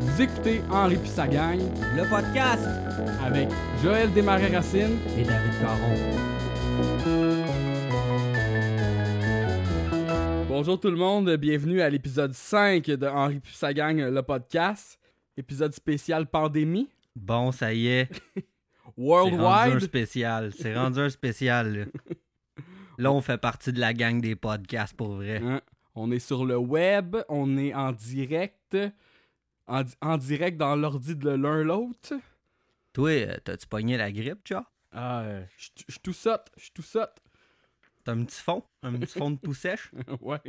Vous écoutez Henri puis sa gang Le podcast avec Joël Desmarais-Racine. et David Caron. Bonjour tout le monde, bienvenue à l'épisode 5 de Henri puis sa gang, le podcast. Épisode spécial pandémie. Bon, ça y est. C'est rendu un Worldwide. spécial. C'est rendu un spécial. Là. Là, on fait partie de la gang des podcasts pour vrai. Hein? On est sur le web, on est en direct. En, di- en direct dans l'ordi de l'un l'autre. Toi, euh, t'as-tu pogné la grippe, tu vois? Ah, euh, je tout sotte, je suis tout sotte. T'as un petit fond? Un petit fond de tout sèche? ouais.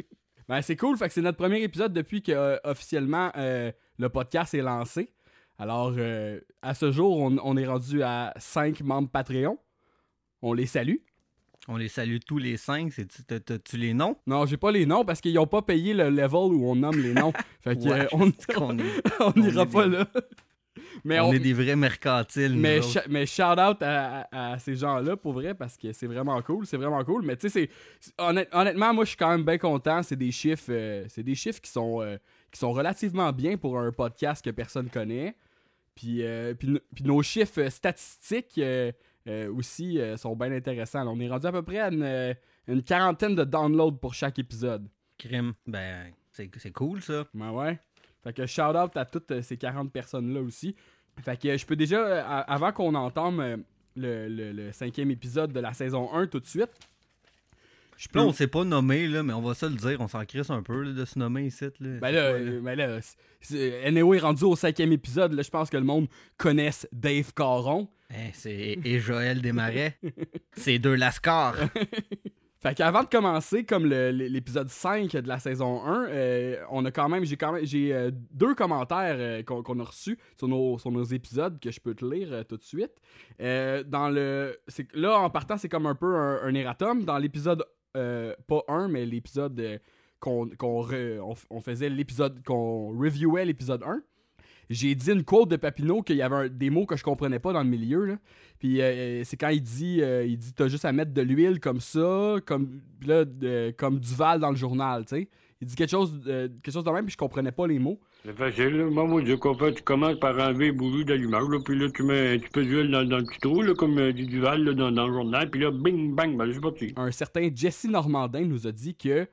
Ben, c'est cool, fait que c'est notre premier épisode depuis que euh, officiellement euh, le podcast est lancé. Alors, à ce jour, on, on est rendu à 5 membres Patreon. On les salue. On les salue tous les cinq. C'est- T'as-tu les noms? Non, j'ai pas les noms parce qu'ils ont pas payé le level où on nomme les noms. Fait que Ouais, on n'ira pas des- là. Mais on on, est des vrais mercantiles. mais, cha- mais shout out à, à- à ces gens-là pour vrai parce que c'est vraiment cool, c'est vraiment cool. Mais tu sais, honnêtement, moi je suis quand même bien content. C'est des chiffres, euh, c'est des chiffres qui sont euh, qui sont relativement bien pour un podcast que personne connaît. Puis, euh, puis, no- puis nos chiffres statistiques aussi euh, sont bien intéressants. On est rendu à peu près à une, euh, une quarantaine de downloads pour chaque épisode. Crime. Ben, c'est cool, ça. Ben ouais. Fait que shout out à toutes euh, ces 40 personnes-là aussi. Fait que euh, je peux déjà, euh, avant qu'on entame euh, le, le- le cinquième épisode de la saison 1 tout de suite, je peux. Là, on s'est pas nommé, là, mais on va se le dire. On s'en crisse un peu là, de se nommer ici. Là. Ben là, euh, ben là, NEO est rendu au cinquième épisode. Je pense que le monde connaisse Dave Caron. C'est et Joël Desmarais. c'est deux lascars. Fait qu'avant de commencer, comme l'épisode 5 de la saison 1, euh, on a quand même, j'ai quand même, j'ai euh, deux commentaires euh, qu'on a reçus sur nos, sur nos épisodes que je peux te lire tout de suite. Dans le, là en partant, c'est comme un peu un, un erratum. Dans l'épisode, pas 1, mais l'épisode qu'on, f- on faisait l'épisode, qu'on reviewait l'épisode 1. J'ai dit une quote de Papineau qu'il y avait un- des mots que je comprenais pas dans le milieu. Là. Puis euh, c'est quand il dit euh, il dit t'as juste à mettre de l'huile comme ça, comme là de- comme Duval dans le journal, tu sais. Il dit quelque chose de, quelque chose de même puis je comprenais pas les mots. C'est facile, là. Moi, moi, je comprends. Tu commences par enlever les bouillies d'allumage, là, puis là, tu mets un petit peu d'huile dans, dans le petit trou, là, comme euh, du Duval, dans le journal, puis là, bing, bang, ben, c'est parti. Un certain Jesse Normandin nous a dit que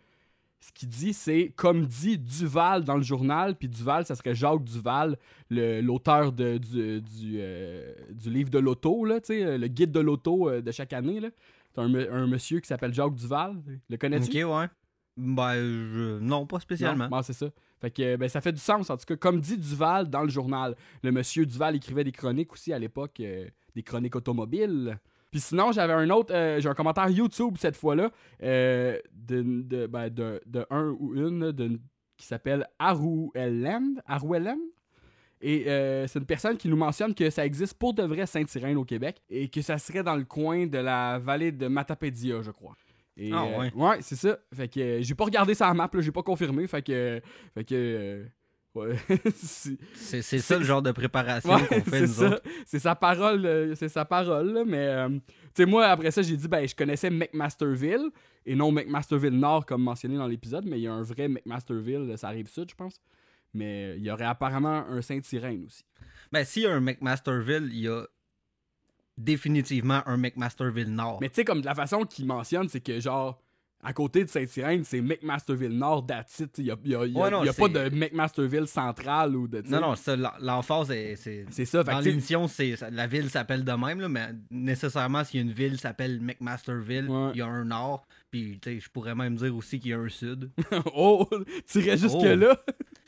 ce qu'il dit c'est comme dit Duval dans le journal, puis Duval ça serait Jacques Duval, l'auteur du, du, euh, du livre de l'auto le guide de l'auto euh, de chaque année. C'est un, un monsieur qui s'appelle Jacques Duval, le connais-tu? Ok, ouais. Ben, je... non, pas spécialement. Non, bon, c'est ça. Fait que ben, ça fait du sens, en tout cas. Comme dit Duval dans le journal. Le monsieur Duval écrivait des chroniques aussi à l'époque, euh, des chroniques automobiles. Puis sinon, j'avais un autre, euh, j'ai un commentaire YouTube cette fois-là, euh, de, de, ben, de, de un ou une de- qui s'appelle. Arouellen? Et euh, c'est une personne qui nous mentionne que ça existe pour de vrai Sainte-Irène au Québec et que ça serait dans le coin de la vallée de Matapédia, je crois. Et, Ah, euh, ouais. c'est ça. Fait que j'ai pas regardé sa map, j'ai pas confirmé. Fait que. Fait que. Euh, ouais. c'est ça le genre de préparation ouais, qu'on fait, nous. C'est sa parole, euh, c'est sa parole, là, mais. euh, tu sais, moi, après ça, j'ai dit, ben, je connaissais McMasterville et non McMasterville Nord comme mentionné dans l'épisode, mais il y a un vrai McMasterville, ça arrive sud, je pense. Mais il y aurait apparemment un Saint-Irène aussi. Ben, s'il y a un McMasterville, il y a définitivement un McMasterville Nord. Mais tu sais, comme de la façon qu'il mentionne, c'est que genre, à côté de Saint-Irène, c'est McMasterville Nord, that's it. Il n'y a, y a- il y a- Ouais, non, il y a pas de McMasterville central ou de. Non, non, l'emphase, est- c'est... C'est ça, Dans l'émission, la ville s'appelle de même, là, mais nécessairement, s'il y a une ville qui s'appelle McMasterville, Ouais. il y a un nord, puis je pourrais même dire aussi qu'il y a un sud. oh, tu irais jusque-là?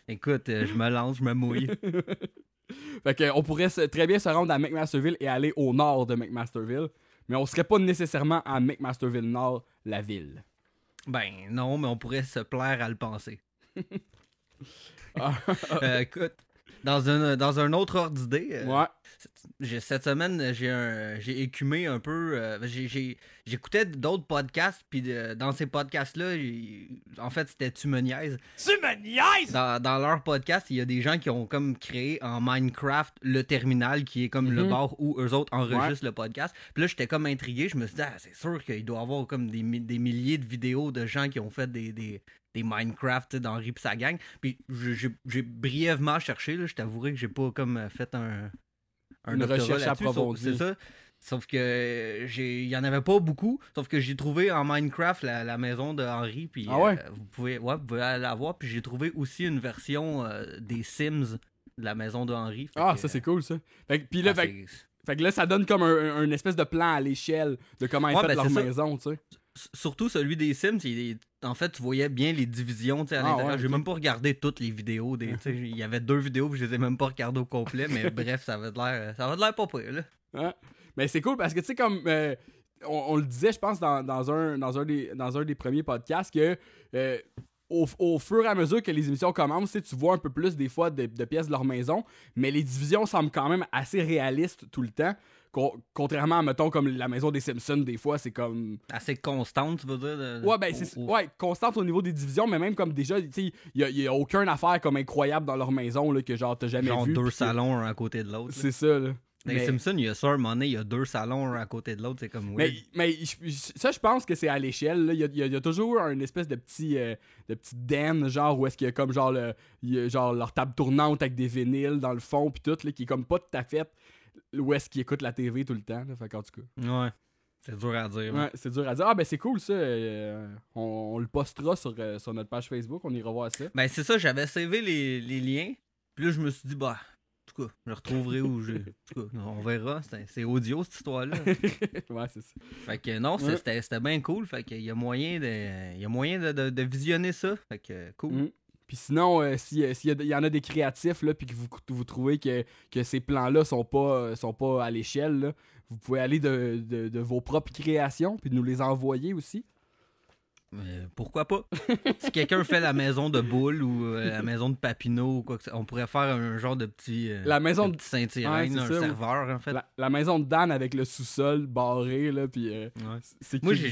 Écoute, euh, je me lance, je me mouille. Fait que, on pourrait très bien se rendre à McMasterville et aller au nord de McMasterville. Mais on serait pas nécessairement à McMasterville Nord, la ville. Ben non, mais on pourrait se plaire à le penser. Euh, écoute, dans un, dans un autre ordre d'idée, euh, Ouais. cette semaine, j'ai écumé un peu. euh, J'écoutais d'autres podcasts, puis de- dans ces podcasts-là, en fait, c'était Tu me niaises. Tu me niaises! Dans, dans leur podcast, il y a des gens qui ont comme créé en Minecraft le terminal qui est comme le Mhm. bar où eux autres enregistrent le podcast. Puis là, j'étais comme intrigué. Je me suis dit, ah, c'est sûr qu'il doit y avoir comme des, mi- des milliers de vidéos de gens qui ont fait des, des, des Minecraft dans Rip sa gang. Puis j'ai brièvement cherché. là. Je t'avouerai que j'ai pas comme euh, fait un, un Une recherche approfondie. C'est ça. Sauf que j'ai- il y en avait pas beaucoup. Sauf que j'ai trouvé en Minecraft la, la maison de Henry. Puis Ah ouais? euh, vous pouvez, ouais, vous pouvez aller la voir. Puis j'ai trouvé aussi une version euh, des Sims de la maison de Henry. Ah, que, ça c'est cool ça. Fait que- puis là, ah, fait, que- c'est- fait que là, ça donne comme un, un espèce de plan à l'échelle de comment ils Ouais, font ben, leur ça. maison, tu sais. Surtout celui des Sims, il est- en fait, tu voyais bien les divisions à Ah, l'intérieur. ouais, J'ai même pas regardé toutes les vidéos. Des, il y avait deux vidéos, puis je les ai même pas regardées au complet. Mais bref, ça avait de l'air ça avait l'air pas pire. Là. Mais c'est cool parce que tu sais, comme euh, on, on le disait, je pense, dans, dans un, dans, un des, dans un des premiers podcasts, que euh, au, au fur et à mesure que les émissions commencent, tu vois un peu plus des fois de, de pièces de leur maison, mais les divisions semblent quand même assez réalistes tout le temps. Con- contrairement à, mettons, comme la maison des Simpsons, des fois, c'est comme. Assez constante, tu veux dire. de- Ouais, ben, c'est. Ouais, constante au niveau des divisions, mais même comme déjà, tu sais, il y a, a aucune affaire comme incroyable dans leur maison, là, que genre, t'as jamais Genre vu. deux salons un à côté de l'autre. C'est ça, là. Mais- les Simpsons, il y a ça, il y a deux salons un à côté de l'autre. C'est comme Mais, weird. mais je- je- ça, je pense que c'est à l'échelle. là. Il y a, il y a- il y a toujours une espèce de petit, euh, de petit den, genre, où est-ce qu'il y a comme genre, le, il y a genre leur table tournante avec des vinyles dans le fond, puis tout, là, qui est comme pas tout à fait où est-ce qu'ils écoutent la TV tout le temps. Là. Fait qu'en tout cas, Ouais. C'est dur à dire. ouais, c'est dur à dire. Ah, ben c'est cool ça. euh, on, on le postera sur, euh, sur notre page Facebook. On ira voir ça. Ben, c'est ça, j'avais sauvé les, les liens. Puis là, je me suis dit, bah, en tout cas, je le retrouverai où je. En tout cas, on verra. C'est audio, cette histoire-là. ouais, c'est ça. fait que non, Ouais. c'était c'était bien cool. Fait qu'il y a moyen de, il y a moyen de, de- de visionner ça. Fait que cool. Mm. Puis sinon, euh, si- s'il y, en a des créatifs, là, puis que vous, trouvez que, ces plans-là sont pas, euh, sont pas à l'échelle, vous pouvez aller de, de- de vos propres créations, puis nous les envoyer aussi. Mais pourquoi pas? si quelqu'un fait la maison de boule ou euh, la maison de Papineau ou quoi que ce- on pourrait faire un genre de petit. euh, La maison de Saint-Irène, Ouais, un ça, serveur, en fait. La, la maison de Dan avec le sous-sol barré, là, puis euh, Ouais. c'est Moi, je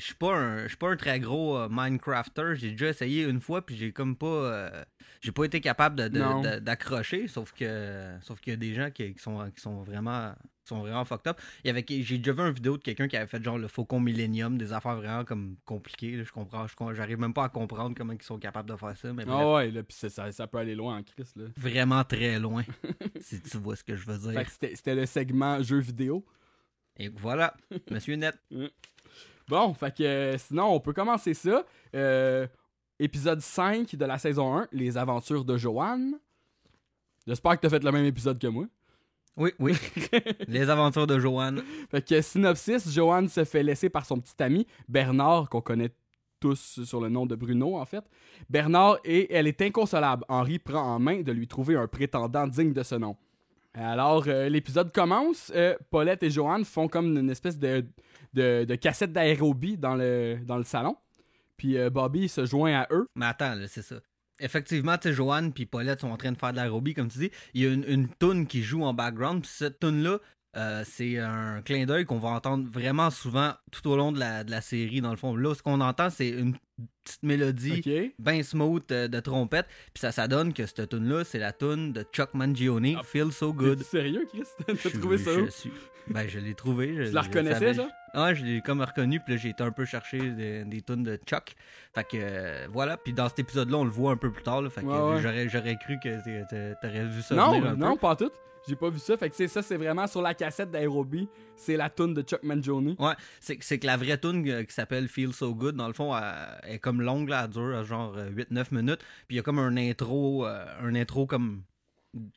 suis pas un, je suis pas un très gros euh, Minecrafter. J'ai déjà essayé une fois, puis j'ai comme pas, euh, j'ai pas été capable de- de- de- d'accrocher. Sauf que, sauf qu'il y a des gens qui, qui sont, qui sont vraiment, sont vraiment fucked up. Il y avait, j'ai déjà vu une vidéo de quelqu'un qui avait fait genre le Faucon Millennium, des affaires vraiment comme compliquées. là. Je comprends, j'arrive même pas à comprendre comment ils sont capables de faire ça, mais Ah ouais, là, puis ça, peut aller loin en Christ, là. vraiment très loin, si tu vois ce que je veux Fait dire. que c'était c'était le segment jeux vidéo. Et voilà, Monsieur Net. Bon, fait que euh, sinon, on peut commencer ça. Euh, épisode 5 de la saison 1, Les aventures de Joanne. J'espère que t'as fait le même épisode que moi. Oui, oui. Les aventures de Joanne. Fait que synopsis, Joanne se fait laisser par son petit ami Bernard, qu'on connaît tous sur le nom de Bruno en fait. Bernard et elle est inconsolable. Henri prend en main de lui trouver un prétendant digne de ce nom. Alors euh, l'épisode commence. euh, Paulette et Joanne font comme une espèce de, de, de cassette d'aérobie dans le, dans le salon. Puis euh, Bobby se joint à eux. Mais attends, c'est ça. Effectivement, tu sais, Joanne puis Paulette sont en train de faire de l'aérobie, comme tu dis. Il y a une, une toune qui joue en background, puis cette toune-là, euh, c'est un clin d'œil qu'on va entendre vraiment souvent tout au long de la, de la série, dans le fond. Là, ce qu'on entend, c'est une petite mélodie Ok. bien smooth euh, de trompette, puis ça, ça donne que cette tune-là, c'est la tune de Chuck Mangione, Ah, Feel So Good. Sérieux, Chris? T'as trouvé ça je où? suis- Ben, je l'ai trouvé. Je, Tu la reconnaissais, ça? Ah, je l'ai comme reconnu, puis là, j'ai été un peu chercher des, des tunes de Chuck. Fait que, euh, voilà. Puis dans cet épisode-là, on le voit un peu plus tard, là. Fait que Ouais, ouais. j'aurais, j'aurais cru que t'aurais vu ça Non, venir un non, peu. pas tout. J'ai pas vu ça. Fait que c'est ça, c'est vraiment sur la cassette d'aérobie. C'est la toune de Chuck Mangione. Ouais, c'est, c'est que la vraie tune euh, qui s'appelle Feel So Good, dans le fond, elle, est comme longue, là, elle dure euh, genre euh, 8-9 minutes. Puis il y a comme un intro, euh, un intro comme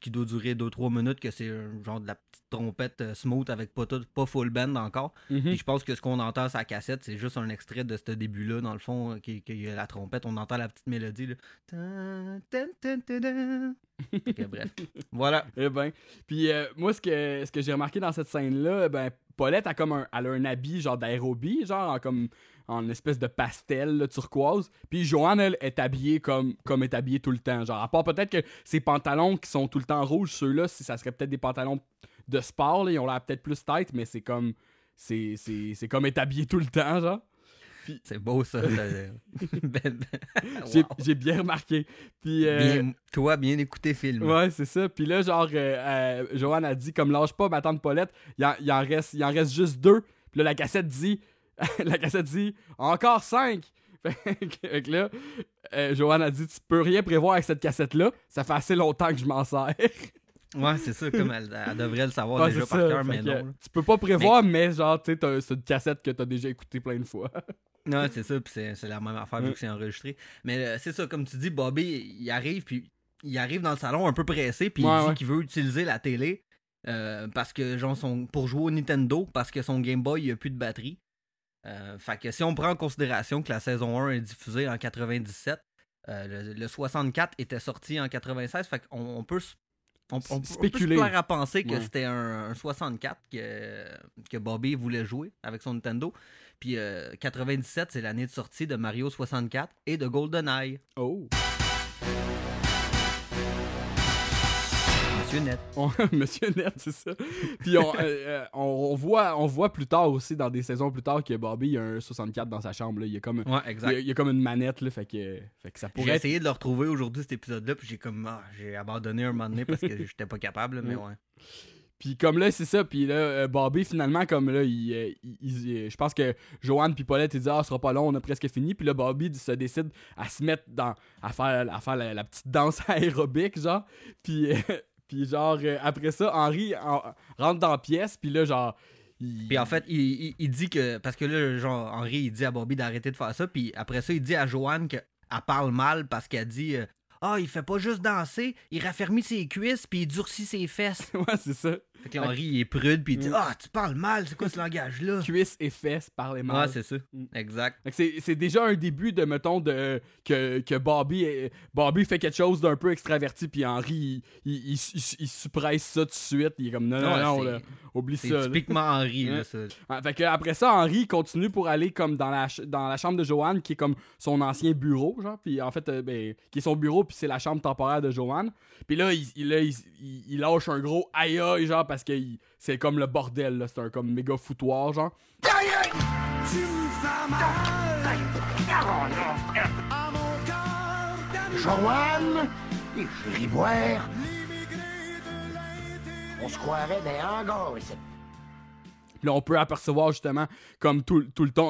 qui doit durer 2-3 minutes, que c'est genre de la petite trompette euh, smooth avec pas, tout, pas full band encore. Mhm. Puis je pense que ce qu'on entend sur la cassette, c'est juste un extrait de ce début-là, dans le fond, euh, qui, qui la trompette. On entend la petite mélodie. Là. Bref. Voilà. Eh ben. Puis euh, moi, ce que, ce que j'ai remarqué dans cette scène-là, ben, Paulette a comme un, elle a un habit genre d'aérobie, genre en, comme en espèce de pastel là, turquoise. Puis Joanne, elle, est habillée comme, comme est habillée tout le temps. Genre, à part peut-être que ses pantalons qui sont tout le temps rouges, ceux-là, si ça serait peut-être des pantalons de sport, là, ils ont l'air peut-être plus tête, mais c'est comme. C'est, c'est, c'est comme être habillé tout le temps, genre. C'est beau ça. Ben, ben, J'ai, bien remarqué. Puis. euh, Bien- toi, bien écouté film. Ouais, c'est ça. Puis là, genre, euh, euh, Joanne a dit, comme lâche pas ma tante Paulette, il en, il en reste, il en reste juste deux. Puis là, la cassette dit, la cassette dit, encore cinq. Fait que là, euh, Joanne a dit, tu peux rien prévoir avec cette cassette-là. Ça fait assez longtemps que je m'en sers. Ouais, c'est ça, comme elle, elle devrait le savoir Ouais, déjà par cœur, mais non. là. Tu peux pas prévoir, mais, genre, tu sais, c'est une cassette que t'as déjà écoutée plein de fois. Non, c'est ça, puis c'est la même affaire vu que c'est enregistré. Mais euh, c'est ça, comme tu dis, Bobby, il arrive, puis il arrive dans le salon un peu pressé, puis Ouais, il dit ouais. qu'il veut utiliser la télé euh, parce que, genre, son, pour jouer au Nintendo, parce que son Game Boy, il a plus de batterie. Euh, fait que si on prend en considération que la saison 1 est diffusée en 97, euh, le, le 64 était sorti en 96, fait qu'on on peut se- on, on- on peut se Spéculer. à penser que Ouais. c'était un, un 64 que, que Bobby voulait jouer avec son Nintendo. Puis euh, 97, c'est l'année de sortie de Mario 64 et de GoldenEye. Oh. Monsieur Net. On- Monsieur Net, c'est ça. Puis on, euh, euh, on, on voit, on voit plus tard aussi, dans des saisons plus tard, que Bobby, il y a un 64 dans sa chambre. Là. Il, y a comme, Ouais, il, y a, exact. il y a comme une manette, là, fait, que, fait que ça J'ai pourrait être essayé de le retrouver aujourd'hui, cet épisode-là, puis j'ai comme. ah, j'ai abandonné un moment donné parce que j'étais pas capable, mais ouais. Puis comme là, c'est ça. Puis là, euh, Bobby, finalement, comme là, il, il- il- je pense que Joanne puis Paulette, ils disent « Ah, ce sera pas long, on a presque fini. » Puis là, Bobby se décide à se mettre dans... à faire, à faire la, la petite danse aérobique, genre. Puis, euh, puis genre, euh, après ça, Henri en- rentre dans la pièce, puis là, genre... Il... Puis en fait, il, il- il dit que. Parce que là, genre, Henri, il dit à Bobby d'arrêter de faire ça. Puis après ça, il dit à Joanne qu'elle parle mal parce qu'elle dit euh, Ah, il fait pas juste danser, il raffermit ses cuisses puis il durcit ses fesses. ouais, c'est ça. Fait que Henri, il est prude puis il dit Mm. Ah, tu parles mal, c'est quoi ce langage-là Cuisses et fesses par les mains. Ouais, c'est ça. Mm. Exact. C'est c'est déjà un début de, mettons, de, que, que Bobby, est- Bobby fait quelque chose d'un peu extraverti, puis Henri, il, il, il, suppresse ça tout de suite. Il est comme, non, non, Ouais, non, c'est- là, oublie C'est ça. là. typiquement Henri, là, ça. Ouais, fait que après ça, Henri continue pour aller comme dans la, dans la chambre de Joanne, qui est comme son ancien bureau, genre, puis en fait, euh, ben, qui est son bureau, puis c'est la chambre temporaire de Joanne. Puis là, il, il- là, il, il- il lâche un gros aïe aïe, genre, parce que c'est comme le bordel, c'est un comme méga foutoir, genre. Joanne, les grivoires. On se croirait des hangars. Là, on peut apercevoir justement comme tout, le,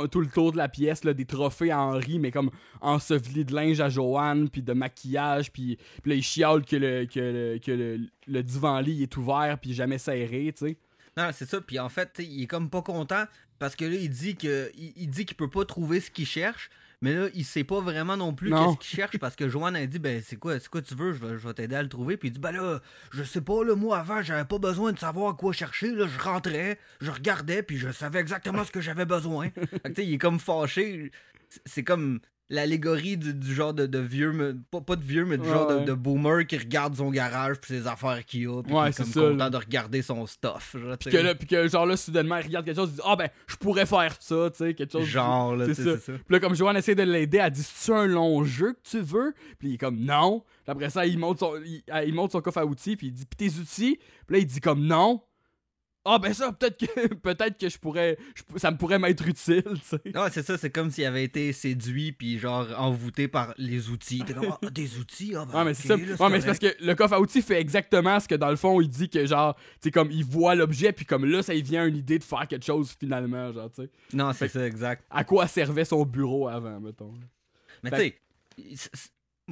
tout le tour de la pièce des trophées à Henri, mais comme ensevelis de linge à Joanne, puis de maquillage, puis, puis là, il chiale que le, que le, que le, divan-lit est ouvert, puis jamais serré, tu sais. Non, c'est ça. Puis en fait, il est comme pas content parce que là, il dit que il, il dit qu'il peut pas trouver ce qu'il cherche. Mais là, il sait pas vraiment non plus qu'est-ce qu'il cherche parce que Joanne a dit ben c'est quoi c'est quoi tu veux je vais, je vais t'aider à le trouver. Puis il dit ben là je sais pas là moi avant j'avais pas besoin de savoir quoi chercher là je rentrais je regardais puis je savais exactement ce que j'avais besoin. Fait que, il est comme fâché. C'est comme l'allégorie du, du genre de, de vieux me- pas, pas de vieux mais du Ouais, genre de, boomer qui regarde son garage puis ses affaires qu'il a puis Ouais, est c'est comme ça, content là. de regarder son stuff genre, Puis que, là, puis que genre là, soudainement, il regarde quelque chose, il dit Ah ben, je pourrais faire ça, tu sais, quelque chose. Genre, là, c'est ça. c'est ça. Puis là, comme Joanne essaie de l'aider, elle dit C'est-tu un long jeu que tu veux Puis il est comme Non. Puis après ça, il monte son, il, il monte son coffre à outils, puis il dit Puis tes outils Puis là, il dit comme Non. Ah ben ça, peut-être que peut-être que je pourrais. je- ça me pourrait m'être utile, tu sais. Non, c'est ça, c'est comme s'il avait été séduit puis genre envoûté par les outils. T'es comme, ah, des outils, ah, ben, Ouais, mais c'est ça. là, Ouais, mais c'est parce que le coffre à outils fait exactement ce que dans le fond, il dit que genre, tu sais, comme il voit l'objet, puis comme là, ça lui vient une idée de faire quelque chose finalement, genre, tu sais. Non, c'est Fait- ça, exact. À quoi servait son bureau avant, mettons. Mais tu Fait- sais,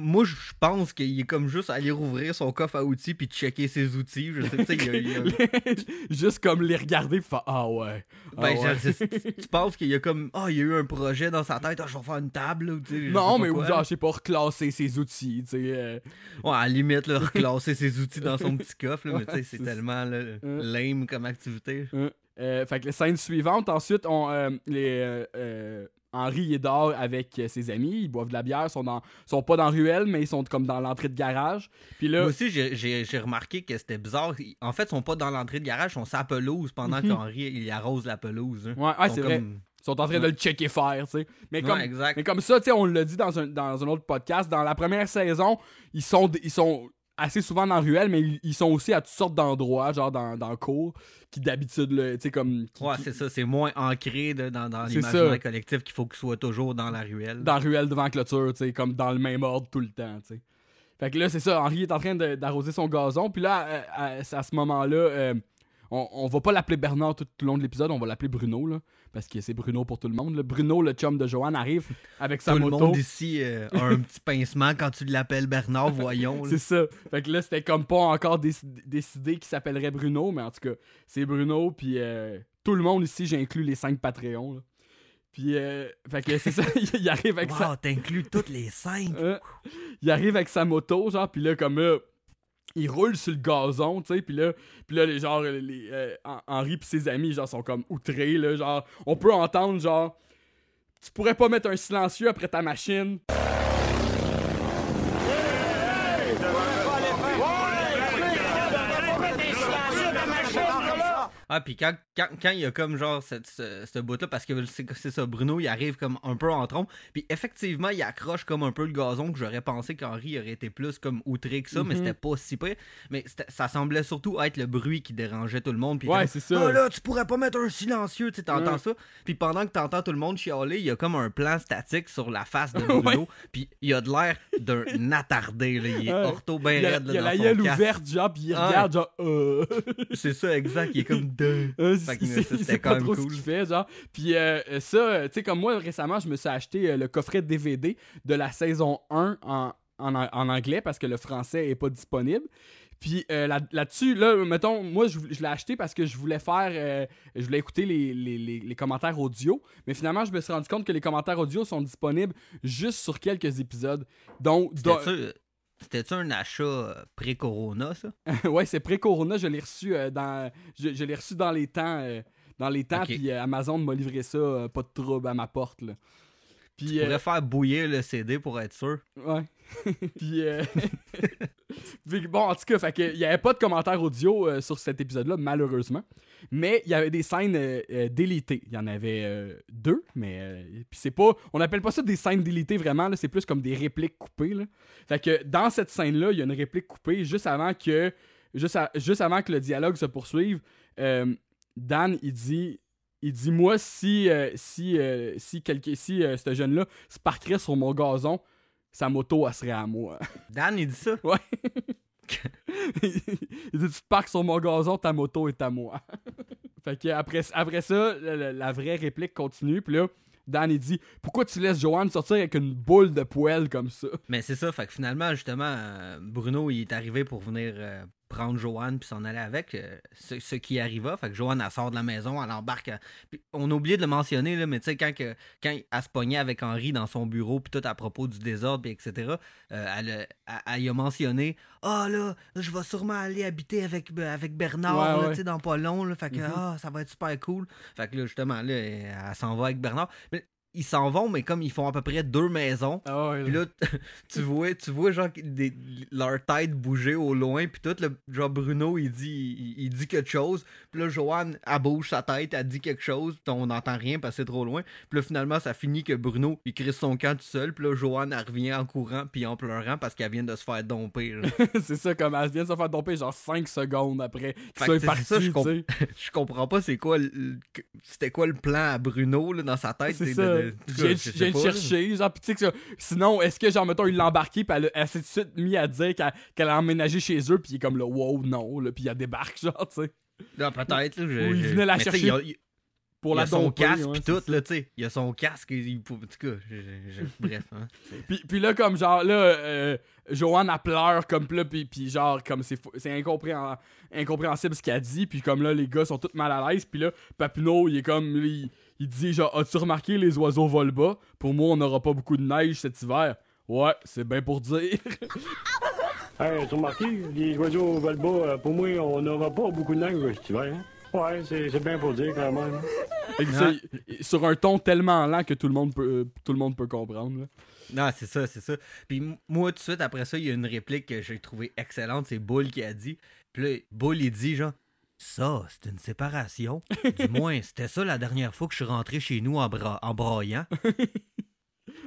moi, je pense qu'il est comme juste aller rouvrir son coffre à outils puis checker ses outils. Je sais, il y a- il y a- Juste comme les regarder, faire Ah ouais. Ah Ben, ouais. tu penses qu'il y a comme, ah, il y a eu un projet dans sa tête, ah, je vais faire une table, ou Non, mais ou genre, je sais pas, reclasser ses outils, euh, Ouais, à la limite, là, reclasser ses outils dans son petit coffre, là, mais tu sais, c'est tellement là, lame comme activité. Euh, fait que les scènes suivantes, ensuite, on, euh, les, euh, euh, Henri est dehors avec euh, ses amis, ils boivent de la bière, sont, dans, sont pas dans ruelle, mais ils sont comme dans l'entrée de garage. Puis là, Moi aussi, j'ai- remarqué que c'était bizarre. En fait, ils sont pas dans l'entrée de garage, ils sont la pelouse pendant Mhm. qu'Henri il arrose la pelouse. hein. ouais, ouais, Ils sont c'est vrai, ils sont en train de le checker faire, tu sais. Mais comme, exact. mais comme ça, tu sais, on l'a dit dans un, dans un autre podcast, dans la première saison, ils sont, ils sont assez souvent dans la ruelle, mais ils, sont aussi à toutes sortes d'endroits, genre dans, dans le cours, qui d'habitude, tu sais, comme. qui- Ouais, qui- c'est ça. C'est moins ancré de- dans, dans l'imaginaire collectif qu'il faut qu'il soit toujours dans la ruelle. dans la ruelle devant la clôture, tu sais, comme dans le même ordre tout le temps, tu sais. Fait que là, c'est ça, Henri est en train d'arroser son gazon, puis là, à, à- à ce moment-là, euh, on, on va pas l'appeler Bernard tout, tout le long de l'épisode, on va l'appeler Bruno, là, parce que c'est Bruno pour tout le monde. là. Bruno, le chum de Joanne, arrive avec sa Tout le moto. monde ici euh, a un petit pincement quand tu l'appelles Bernard, voyons. C'est ça. Fait que là, c'était comme pas encore déc- décidé qu'il s'appellerait Bruno, mais en tout cas, c'est Bruno, puis euh, tout le monde ici, j'ai inclus les cinq Patreons, là. Puis, euh, fait que c'est ça, il arrive avec sa... Wow, t'inclus toutes les cinq. Euh, il arrive avec sa moto, genre, puis là, comme là, il roule sur le gazon, tu sais, puis là, puis là, les, genre, euh, Hen- Henri pis ses amis, genre, sont comme outrés, là, genre, on peut entendre, genre, tu pourrais pas mettre un silencieux après ta machine. Ah, puis quand, quand, quand il y a comme genre cette, ce, ce bout-là, parce que c'est ça, Bruno, il arrive comme un peu en trompe, puis effectivement, il accroche comme un peu le gazon, que j'aurais pensé qu'Henri aurait été plus comme outré que ça, mais Mhm. c'était pas si pire. Mais ça semblait surtout être le bruit qui dérangeait tout le monde. Puis il Ouais, c'est ça. Ah là, tu pourrais pas mettre un silencieux, tu sais, t'entends ça. Puis pendant que t'entends tout le monde chialer, il y a comme un plan statique sur la face de Ouais. Bruno, puis il a de l'air d'un attardé, là. Il est Ouais. ortho bien Il y a, raide, là, il a la gueule ouverte, genre, pis il Ouais. regarde, genre, euh. C'est ça, exact. Il est comme deux. Euh, c'était sait quand même trop cool. ce qu'il fait, genre. Puis euh, euh, ça, euh, tu sais, comme moi, récemment, je me suis acheté euh, le coffret DVD de la saison 1 en, en, en anglais parce que le français est pas disponible. Puis euh, là- là-dessus, là, mettons, moi, je, je l'ai acheté parce que je voulais faire, euh, je voulais écouter les, les- les- les commentaires audio. Mais finalement, je me suis rendu compte que les commentaires audio sont disponibles juste sur quelques épisodes. Donc, c'était-tu un achat euh, pré-corona, ça? ouais, c'est pré-Corona, je l'ai reçu euh, dans je, je l'ai reçu dans les temps euh, dans les temps puis Amazon m'a livré ça pas de trouble à ma porte là. Puis Tu euh, pourrais faire bouillir le CD pour être sûr. ouais. puis euh, bon, en tout cas, fait que il y avait pas de commentaires audio euh, sur cet épisode-là malheureusement, mais il y avait des scènes euh, euh, délitées. Il y en avait euh, deux, mais euh, puis c'est pas on n'appelle pas ça des scènes délitées vraiment c'est plus comme des répliques coupées là. Fait que dans cette scène-là, il y a une réplique coupée juste avant que juste, à- juste avant que le dialogue se poursuive. euh, Dan, il dit, il dit moi si euh, si euh, si quelqu'un si euh, ce jeune-là se parquerait sur mon gazon, sa moto elle serait à moi. Dan, il dit ça? il dit tu te parques sur mon gazon, ta moto est à moi. fait que après, après ça, la, vraie réplique continue, puis là Dan il dit pourquoi tu laisses Joanne sortir avec une boule de poêle comme ça? Mais c'est ça, fait que finalement, justement, euh, Bruno, il est arrivé pour venir euh, prendre Joanne puis s'en aller avec. euh, ce, ce qui arriva, fait que Joanne, elle sort de la maison, elle embarque. à- puis on a oublié de le mentionner, là, mais tu sais, quand, que- quand elle se pognait avec Henri dans son bureau, puis tout à propos du désordre, puis etc., euh, elle, a- elle, elle y a mentionné Ah là, je vais sûrement aller habiter avec, avec Bernard, Ouais, là, ouais. dans pas long, là, fait que Mhm. ah, ça va être super cool. Fait que là, justement, là, elle, elle s'en va avec Bernard. Mais ils s'en vont, mais comme ils font à peu près deux maisons, Ah puis là, tu vois, tu vois genre des, leur tête bouger au loin, puis tout, le, genre Bruno, il dit, il, il dit quelque chose, puis là, Joanne, elle bouge sa tête, elle dit quelque chose, puis on n'entend rien parce que c'est trop loin, puis là, finalement, ça finit que Bruno, il crisse son camp tout seul, puis là, Joanne, elle revient en courant, puis en pleurant parce qu'elle vient de se faire domper. c'est ça comme elle vient de se faire domper genre 5 secondes après Fait qu'ils que soient c'est partis, ça, je comp-. Je comprends pas c'est quoi, c'était quoi le plan à Bruno, là, dans sa tête. C'est tout Je viens de- chercher. Genre, pis tu sais que ça- sinon, est-ce que, genre, mettons, il l'a embarqué, puis elle, a- elle s'est tout de suite mis à dire qu'elle qu'elle a emménagé chez eux, puis il est comme là, wow, non, là, puis il débarque, genre, tu sais, Non, peut-être, Ou il venait la chercher il y a- il- pour il la a son domper, casque ouais, tout, ça. là, tu sais. Il a son casque, il, en tout cas, je- bref. Hein, Puis, puis là, comme genre, là, euh, Joanne, elle pleure, comme là, puis, puis genre, comme c'est fou- c'est incompréhen- incompréhensible ce qu'elle dit, puis comme là, les gars sont tous mal à l'aise, puis là, Papineau, il est comme, il, il dit, genre, as-tu remarqué les oiseaux volent bas? Pour moi, on n'aura pas beaucoup de neige cet hiver. Ouais, c'est bien pour dire. Hey, tu remarqué, les oiseaux volent bas, euh, pour moi, on n'aura pas beaucoup de neige cet hiver. Hein? Ouais, c'est c'est bien pour dire quand même. Il- sur un ton tellement lent que tout le monde peut, euh, tout le monde peut comprendre. là. Non, c'est ça, c'est ça. Puis moi, tout de suite, après ça, il y a une réplique que j'ai trouvée excellente. C'est Bull qui a dit. Puis là, Bull, il dit genre, ça, c'est une séparation. du moins, c'était ça la dernière fois que je suis rentré chez nous en, bra- en braillant.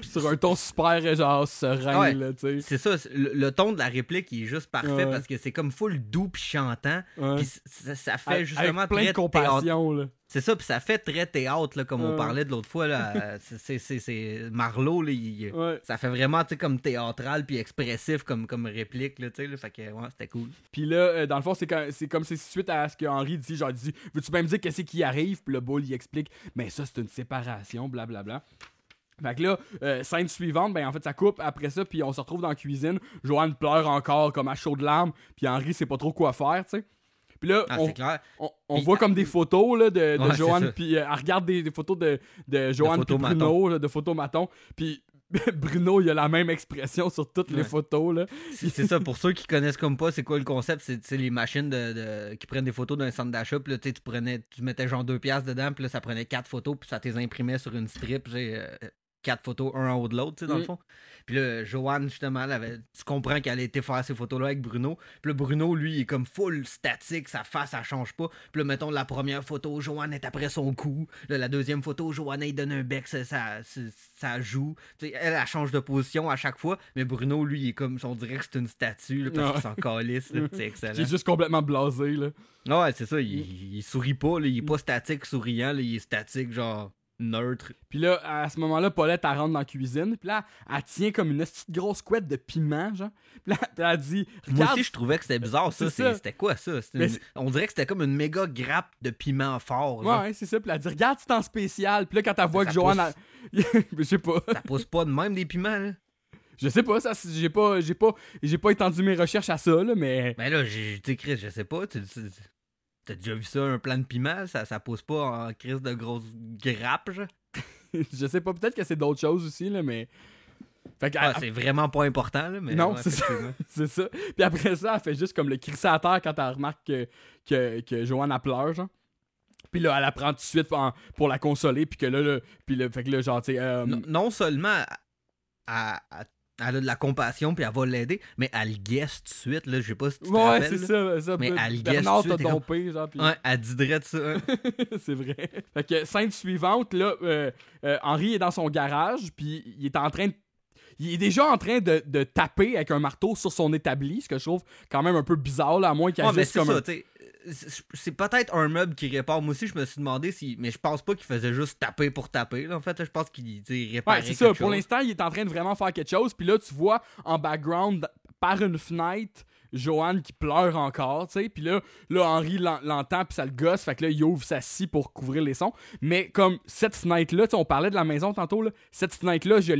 sur un ton super, genre, serein, Ouais. là, tu sais. C'est ça, le, le ton de la réplique il est juste parfait Ouais. parce que c'est comme full doux puis chantant. Puis ça, ça fait Avec- justement avec plein très de compassion, là. C'est ça, puis ça fait très théâtre, là, comme on parlait de l'autre fois. Là, euh, c'est- c'est- c'est Marlowe, là, il- Ouais. ça fait vraiment tu sais, comme théâtral puis expressif comme, comme réplique. Là, tu sais, là, fait que ouais, c'était cool. Puis là, euh, dans le fond, c'est quand- c'est comme c'est suite à ce que Henry dit, genre, il dit Veux-tu bien me dire qu'est-ce qui arrive Puis le Bull, il explique Mais ça, c'est une séparation, blablabla. Fait que là, euh, scène suivante, ben en fait, ça coupe après ça, puis on se retrouve dans la cuisine. Joanne pleure encore comme à chaud de larmes, puis Henry sait pas trop quoi faire, tu sais. Puis là, Ah, on, clair. on, voit comme des photos là, de, de Ouais, Joanne, puis euh, elle regarde des, des photos de, de Joanne photos Bruno, là, de photos maton, puis Bruno, il a la même expression sur toutes les photos, là. C'est ça, pour ceux qui connaissent comme pas, c'est quoi le concept? C'est les machines de, de- qui prennent des photos d'un centre d'achat, puis là, tu prenais, tu mettais genre deux piastres dedans, puis là, ça prenait quatre photos, puis ça les imprimait sur une strip, euh, quatre photos, un en haut de l'autre, tu sais, dans le Mm. fond. Puis là, Joanne, justement, elle avait, tu comprends qu'elle a été faire ces photos-là avec Bruno. Puis là, Bruno, lui, il est comme full statique, sa face, elle change pas. Puis là, mettons, la première photo, Joanne est après son cou. Là, la deuxième photo, Joanne, il donne un bec, ça, ça, ça, ça joue. Tu sais, elle, elle change de position à chaque fois. Mais Bruno, lui, il est comme, on dirait que c'est une statue, là, parce qu'il s'en calisse. C'est excellent. est juste complètement blasé, là. Ouais, c'est ça, il, il sourit pas, là, il est pas statique souriant, là, il est statique, genre, neutre. Puis là, à ce moment-là, Paulette, elle rentre dans la cuisine. Puis là, elle tient comme une petite grosse couette de piment, genre. Puis là, elle dit Moi Regarde, aussi, je trouvais que c'était bizarre, ça. C'était quoi, ça? Une- On dirait que c'était comme une méga grappe de piment fort. genre. Ouais, c'est ça. Puis elle dit Regarde, c'est en spécial. Puis là, quand elle voit Ça que Joanne. pousse. elle- je sais pas. Ça pousse pas de même des piments, là. Je sais pas, ça, j'ai pas, j'ai pas, j'ai pas étendu mes recherches à ça, là, mais. Ben là, j'ai tu sais, Chris, je sais pas. tu- tu- T'as déjà vu ça, un plan de piment? Ça, ça pousse pas en crise de grosses grappes, je sais pas, peut-être que c'est d'autres choses aussi, là, mais. Ah, c'est vraiment pas important, là, mais. Non, ouais, c'est ça. c'est ça. Puis après ça, elle fait juste comme le crisser à terre quand elle remarque que, que, que Joanne a pleure, genre. Puis là, elle apprend tout de suite en- pour la consoler, puis que là, là puis là, fait que là, genre, tu euh, Non, non seulement elle, elle- elle a de la compassion puis elle va l'aider, mais elle guesse tout de suite, là. Je sais pas si tu te Ouais, rappelles. c'est ça, ça. Mais elle guesse tout de suite, dompé, genre, Ouais, elle dit direct ça. hein. c'est vrai. Fait que scène suivante, là, euh, euh, Henri est dans son garage, puis il est en train de. Il est déjà en train de, de taper avec un marteau sur son établi, ce que je trouve quand même un peu bizarre, là, à moins qu'il y ait Ouais, mais comme ça, un-. C'est peut-être un meuble qui répare. Moi aussi, je me suis demandé si. Mais je pense pas qu'il faisait juste taper pour taper. là. En fait, je pense qu'il réparait. Ouais, c'est ça. Pour l'instant, il est en train de vraiment faire quelque chose. Puis là, tu vois en background, par une fenêtre, Joanne qui pleure encore, tu sais. Puis là, là, Henri l'en- l'entend, puis ça le gosse. Fait que là, il ouvre sa scie pour couvrir les sons. Mais comme cette fenêtre-là, tu sais, on parlait de la maison tantôt, là. Cette fenêtre-là, je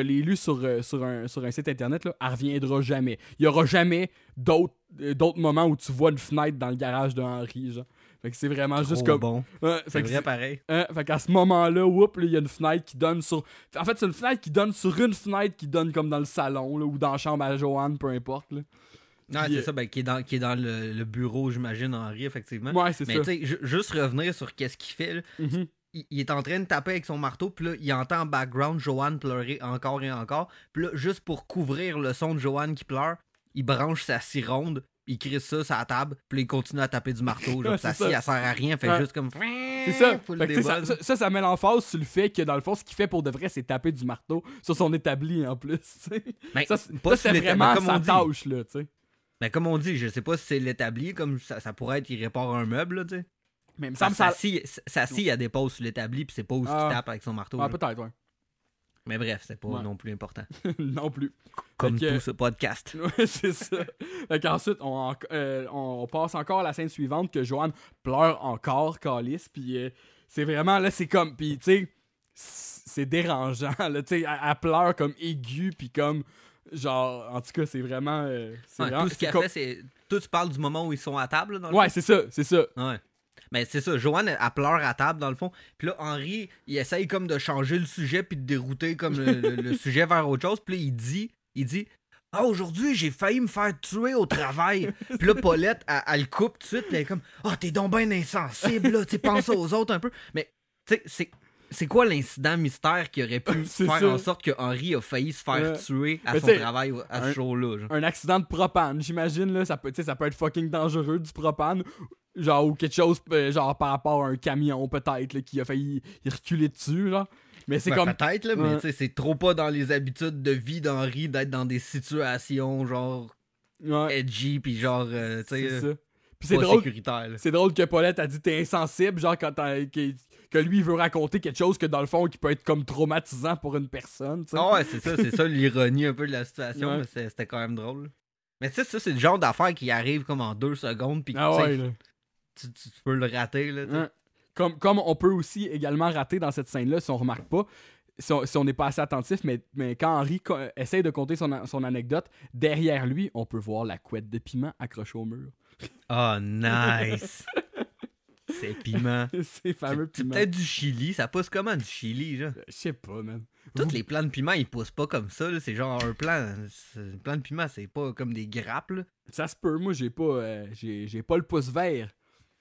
l'ai lu sur, euh, sur, un, sur un site internet, là. Elle reviendra jamais. Il y aura jamais d'autres euh, d'autres moments où tu vois une fenêtre dans le garage de Henri, genre. Fait que c'est vraiment Trop juste comme. bon. Ouais, C'est fait que vrai pareil. Hein, fait qu'à ce moment-là, whoop, il y a une fenêtre qui donne sur. En fait, c'est une fenêtre qui donne sur une fenêtre qui donne comme dans le salon, là, ou dans la chambre à Joanne, peu importe. Là. Non, c'est euh, ça, ben, qui est dans, qui est dans le, le bureau, j'imagine, Henri, effectivement. Ouais, c'est mais ça. tu sais, ju- juste revenir sur qu'est-ce qu'il fait. là. Mhm. Il, il est en train de taper avec son marteau, puis là, il entend en background Joanne pleurer encore et encore. Puis là, juste pour couvrir le son de Joanne qui pleure, il branche sa scie ronde, il crie ça sur la table, puis là, il continue à taper du marteau. Genre, Ouais, sa scie, ça. elle sert à rien, fait Ouais. juste comme. C'est ça. Ça, ça, ça, ça met l'emphase sur le fait que, dans le fond, ce qu'il fait pour de vrai, c'est taper du marteau sur son établi, en plus. tu sais. Ben, ça, c'est- vraiment comme sa tâche, là, tu sais. Ben, comme on dit, je sais pas si c'est l'établi, comme ça, ça pourrait être, il répare un meuble, là, tu sais. Mais il me semble sa ça. sa scie, elle dépose sur l'établi, puis c'est pas où il Ah. tape avec son marteau. Là. peut-être, ouais. Mais bref, c'est pas Ouais. non plus important. non plus. Comme que- tout ce podcast. Ouais, c'est ça. Fait qu'ensuite, on, en- euh, on passe encore à la scène suivante que Joanne pleure encore, Calice. Puis euh, c'est vraiment, là, c'est comme. Puis, tu sais, c'est dérangeant, là. Tu sais, elle, elle pleure comme aiguë, puis comme. Genre, en tout cas, c'est vraiment. euh, c'est Ouais, vraiment- tout ce qu'elle comme- fait, c'est. Toi, tu parles du moment où ils sont à table, là, dans le Ouais, c'est ça, c'est ça. Ouais. Mais c'est ça, Joanne, elle, elle pleure à table, dans le fond. Puis là, Henri, il essaye comme de changer le sujet, puis de dérouter comme le, le- le sujet vers autre chose. Puis là, il dit, il dit. Ah, aujourd'hui, j'ai failli me faire tuer au travail. Puis là, Paulette, elle, elle le coupe tout de suite. Puis elle est comme Ah, t'es donc bien insensible, là. Tu sais, pense aux autres un peu. Mais, tu sais, c'est. C'est quoi l'incident mystère qui aurait pu faire ça. en sorte que Henri a failli se faire Ouais. tuer à Mais son travail à ce show-là? Un accident de propane, j'imagine, là. Ça peut, ça peut être fucking dangereux, du propane. Genre, ou quelque chose, euh, genre, par rapport à un camion, peut-être, qui a failli reculer dessus, genre. Mais c'est Ben, comme. Peut-être, là, mais Ouais. tu sais, c'est trop pas dans les habitudes de vie d'Henri d'être dans des situations genre Ouais, edgy puis genre, euh, tu sais, c'est euh, drôle, c'est drôle que Paulette a dit t'es insensible, genre quand t'as- que lui veut raconter quelque chose que dans le fond qui peut être comme traumatisant pour une personne. Ah ouais, c'est ça, c'est ça l'ironie un peu de la situation, Ouais. mais c'est- c'était quand même drôle. Mais tu sais, ça, c'est le genre d'affaire qui arrive comme en deux secondes, puis Ah ouais, tu, tu- tu peux le rater, là. Hein. Comme, comme on peut aussi également rater dans cette scène-là, si on remarque pas, si on n'est pas assez attentif, mais, mais quand Henri co- essaye de compter son, son anecdote, derrière lui, on peut voir la couette de piment accrochée au mur. Ah, nice! c'est piment. C'est fameux piment. peut-être du chili, ça pousse comment du chili, genre? Je sais pas, man. Toutes les plants de piment, ils poussent pas comme ça. C'est genre un plant. Un plant de piment, c'est pas comme des grappes, là. Ça se peut, moi j'ai pas, euh, j'ai pas le pouce vert.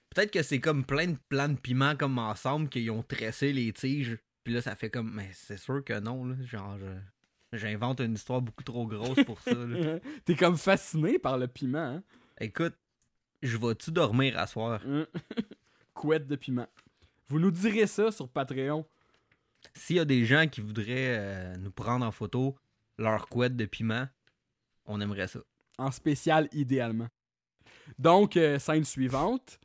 Peut-être que c'est comme plein de plants de piment comme ensemble qu'ils ont tressé les tiges. Puis là, ça fait comme. Mais c'est sûr que non, là. Genre, je- j'invente une histoire beaucoup trop grosse pour ça. T'es comme fasciné par le piment, hein? Écoute, je vais-tu dormir à soir? Couette de piment. Vous nous direz ça sur Patreon. S'il y a des gens qui voudraient euh, nous prendre en photo leur couette de piment, on aimerait ça. en spécial idéalement. Donc, euh, scène suivante.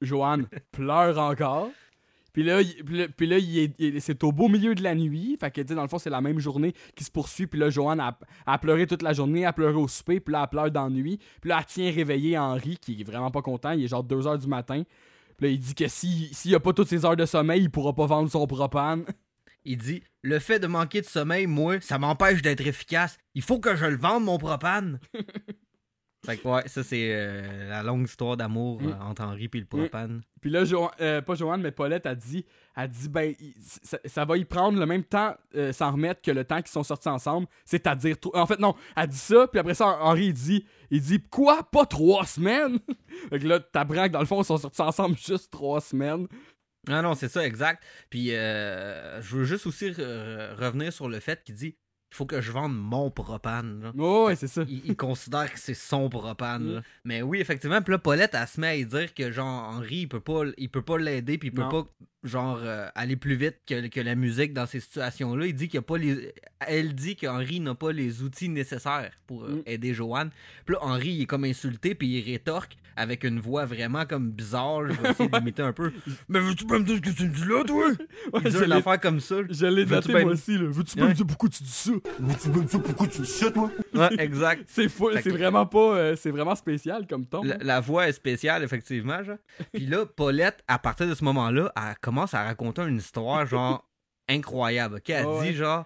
Joanne pleure encore. Puis là, il- puis là, il est- c'est au beau milieu de la nuit. Fait que, dans le fond, c'est la même journée qui se poursuit. Puis là, Joanne a, a pleuré toute la journée, a pleuré au souper. Puis là, elle pleure d'ennui. Puis là, elle tient réveiller Henri, qui est vraiment pas content. Il est genre 2 heures du matin. Puis là, il dit que si- s'il a pas toutes ses heures de sommeil, il pourra pas vendre son propane. Il dit Le fait de manquer de sommeil, moi, ça m'empêche d'être efficace. Il faut que je le vende, mon propane. fait que ouais, ça, c'est euh, la longue histoire d'amour Mm. euh, entre Henri et le propane. Puis là, Jo- euh, pas Joanne, mais Paulette a dit, a dit ben, il- ça, ça va y prendre le même temps s'en remettre que le temps qu'ils sont sortis ensemble. C'est-à-dire. En fait, non, elle dit ça, puis après ça, Henri, il dit, il dit Quoi Pas trois semaines? Fait que là, t'apprends que dans le fond, ils sont sortis ensemble juste trois semaines. Ah non, c'est ça, exact. Puis euh, je veux juste aussi re- revenir sur le fait qu'il dit Il faut que je vende mon propane. là. Oh, ouais, c'est ça. il, il considère que c'est son propane. Mm. là. Mais oui, effectivement. Puis là, Paulette, elle se met à dire que, genre, Henri, il peut pas, il peut pas l'aider, puis il peut Non. pas, genre, euh, aller plus vite que, que la musique dans ces situations-là. Il dit qu'il a pas les... Elle dit qu'Henri n'a pas les outils nécessaires pour euh, Mm. aider Joanne. Puis là, Henri, il est comme insulté, puis il rétorque avec une voix vraiment comme bizarre. Je vais essayer d'imiter un peu. Mais veux-tu pas me dire ce que tu me dis là, toi? Ouais, Il dit une affaire comme ça. noté ben- moi aussi, là. Veux-tu pas me dire pourquoi tu dis ça? Veux-tu me dire pourquoi tu dis ça, toi? Ouais, exact. C'est fou, c'est vraiment pas. euh, c'est vraiment spécial comme ton. La, la voix est spéciale, effectivement. Genre. Puis là, Paulette, à partir de ce moment-là, elle commence à raconter une histoire, genre, incroyable. ok? Elle ouais. dit, genre,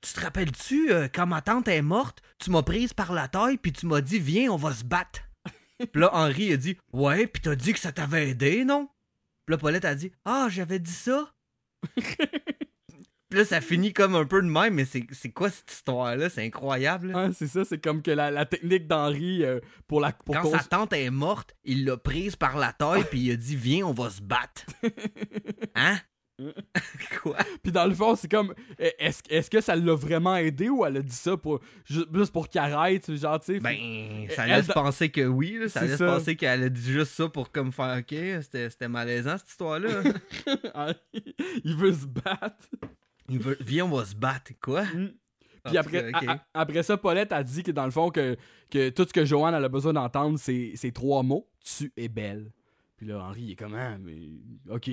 tu te rappelles-tu, euh, quand ma tante est morte, tu m'as prise par la taille, puis tu m'as dit, viens, on va se battre. puis là, Henri a dit, ouais, puis t'as dit que ça t'avait aidé, non? Puis là, Paulette a dit, ah, j'avais dit ça. Puis là, ça finit comme un peu de même, mais c'est quoi cette histoire-là? C'est incroyable. Hein, c'est ça, c'est comme que la, la technique d'Henri euh, pour la. Pour Quand sa tante est morte, il l'a prise par la taille puis il a dit viens on va se battre. Hein? Quoi? Puis dans le fond, c'est comme. eh, Est-ce est-ce que ça l'a vraiment aidé ou elle a dit ça pour ju- juste pour qu'il arrête, genre, tu sais? Ben ça Elle- laisse penser que oui, là. ça laisse ça. penser qu'elle a dit juste ça pour comme faire OK, c'était malaisant cette histoire là. il veut se battre. Il veut viens on va se battre quoi? Mm. Puis après, a- après ça, Paulette a dit que dans le fond, que, que tout ce que Joanne elle a besoin d'entendre, c'est c'est trois mots Tu es belle. Puis là, Henri, il est comme, ah, mais. Ok,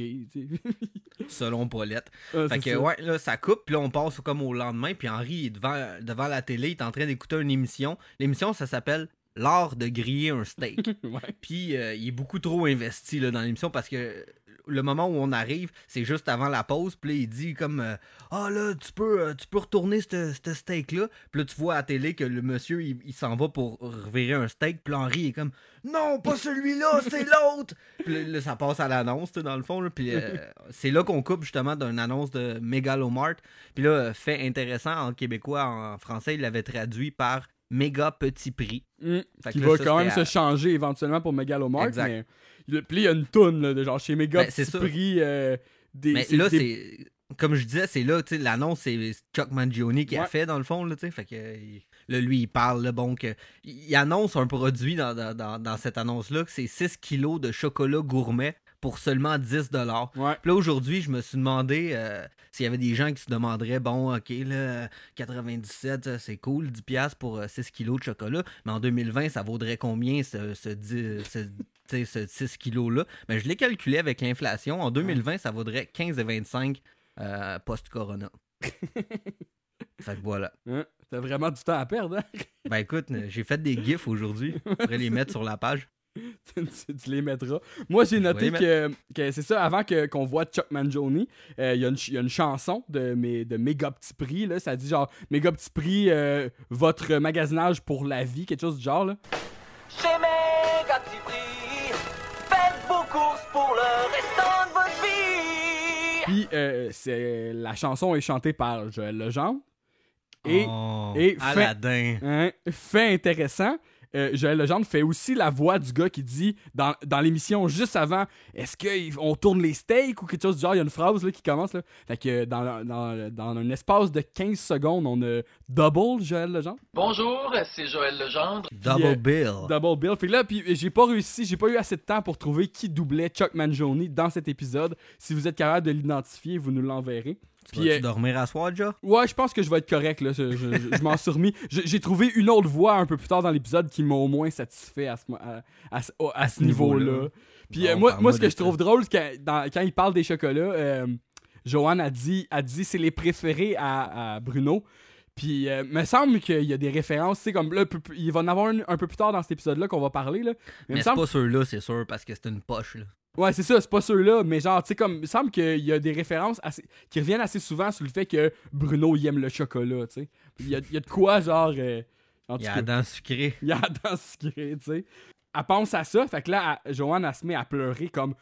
selon Paulette. Ah, Fait que ça. ouais, là ça coupe, puis là on passe comme au lendemain, puis Henri est devant, devant la télé, il est en train d'écouter une émission. L'émission ça s'appelle L'art de griller un steak. Puis euh, il est beaucoup trop investi là, dans l'émission parce que le moment où on arrive, c'est juste avant la pause. Puis là, il dit comme euh, Ah là, tu peux, euh, tu peux retourner ce steak-là. Puis là, tu vois à la télé que le monsieur, il, il s'en va pour revirer un steak. Puis Henri est comme Non, pas celui-là, c'est l'autre. Puis là, ça passe à l'annonce, dans le fond. là. Puis euh, c'est là qu'on coupe justement d'une annonce de Megalomart. Puis là, fait intéressant en québécois, en français, il l'avait traduit par Méga Petit Prix. Mm. Qui là, va ça, quand même se changer éventuellement pour Megalomart. Exact. Mais. Puis il y a une toune, là, de genre chez Mega Ben, c'est. Prix. euh, des, Mais là, des- c'est. Comme je disais, c'est là, tu sais, l'annonce, c'est Chuck Mangione qui a fait, dans le fond, là, tu sais. Fait que. il- Là, lui, il parle, là, bon, que. Il annonce un produit dans, dans, dans- cette annonce-là, que c'est 6 kilos de chocolat gourmet pour seulement 10 dollars. Ouais. Puis là, aujourd'hui, je me suis demandé euh, s'il y avait des gens qui se demanderaient bon, ok, là, 97, euh, c'est cool, 10$ piastres pour euh, 6 kilos de chocolat, mais en 2020, ça vaudrait combien ce, ce, 10 ce, ce 6 kilos-là? Mais je l'ai calculé avec l'inflation. En 2020, ça vaudrait 15,25 euh, post-corona. fait que voilà. Hein? T'as vraiment du temps à perdre, hein? Ben écoute, j'ai fait des gifs aujourd'hui. Je pourrais les mettre sur la page. tu, tu les mettras. Moi, j'ai noté que, que c'est ça, avant que, qu'on voit Chuck Mangione, euh, il y, a une ch- il y a une chanson de, mes, de Méga Petit Prix, là, ça dit genre Méga Petit Prix, euh, votre magasinage pour la vie, quelque chose du genre. Là. Chez Méga Petit Puis euh, c'est, la chanson est chantée par Joël Legendre. Et, Oh, et fait- Aladdin. hein, fait intéressant, euh, Joël Legendre fait aussi la voix du gars qui dit dans, dans l'émission juste avant Est-ce qu'on tourne les steaks ou quelque chose du genre Il y a une phrase là, qui commence. Là. Fait que dans, dans, dans un espace de 15 secondes, on a double Joël Legendre. Bonjour, c'est Joël Legendre. Double euh, bill. Double Bill. Fait que là, puis j'ai pas réussi, j'ai pas eu assez de temps pour trouver qui doublait Chuck Mangione dans cet épisode. Si vous êtes capable de l'identifier, vous nous l'enverrez. Tu Puis, vas-tu euh, dormir à soir, déjà? Ouais, je pense que je vais être correct, là. Je, je- je- je m'en suis remis. J'ai trouvé une autre voix un peu plus tard dans l'épisode qui m'a au moins satisfait à ce, mo- à, à ce- à ce niveau-là. Puis euh, moi, moi, ce que je trouve drôle, c'est que dans- quand il parle des chocolats, euh, Joanne a dit, a dit c'est les préférés à, Bruno. Puis, euh, me semble qu'il y a des références, tu comme là, il va en avoir un, un peu plus tard dans cet épisode-là qu'on va parler, là. Mais, c'est semble- pas ceux-là, c'est sûr, parce que c'est une poche, là. Ouais, c'est ça, c'est pas ceux-là, mais genre, tu sais, comme, il me semble qu'il y a des références assez- qui reviennent assez souvent sur le fait que Bruno, il aime le chocolat, tu sais. Il y a, y a de quoi, genre. euh, en Il y a la dent sucrée. il y a la dent sucrée, tu sais. Elle pense à ça, fait que là, elle- Joanne, elle se met à pleurer comme.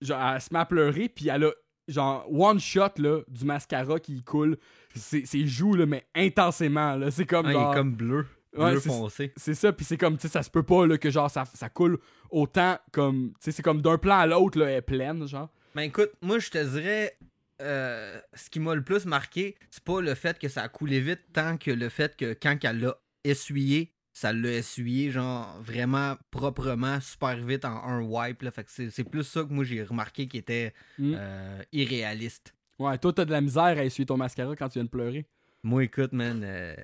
Genre, elle se met à pleurer, puis elle a, genre, one shot, là, du mascara qui coule. Ses, ses joues, là, mais intensément, là. C'est comme. Ah, il est comme bleu. Ouais, foncé. c'est ça, puis c'est comme, tu sais, ça se peut pas, là, que genre, ça, ça coule autant comme. Tu sais, c'est comme d'un plan à l'autre, là, elle est pleine, genre. Ben écoute, moi je te dirais, euh, ce qui m'a le plus marqué, c'est pas le fait que ça a coulé vite, tant que le fait que quand elle l'a essuyé, ça l'a essuyé, genre vraiment proprement, super vite en un wipe. Là. Fait que c'est c'est plus ça que moi j'ai remarqué qui était Mm. euh, irréaliste. Ouais, toi, t'as de la misère à essuyer ton mascara quand tu viens de pleurer. Moi, écoute, man, euh,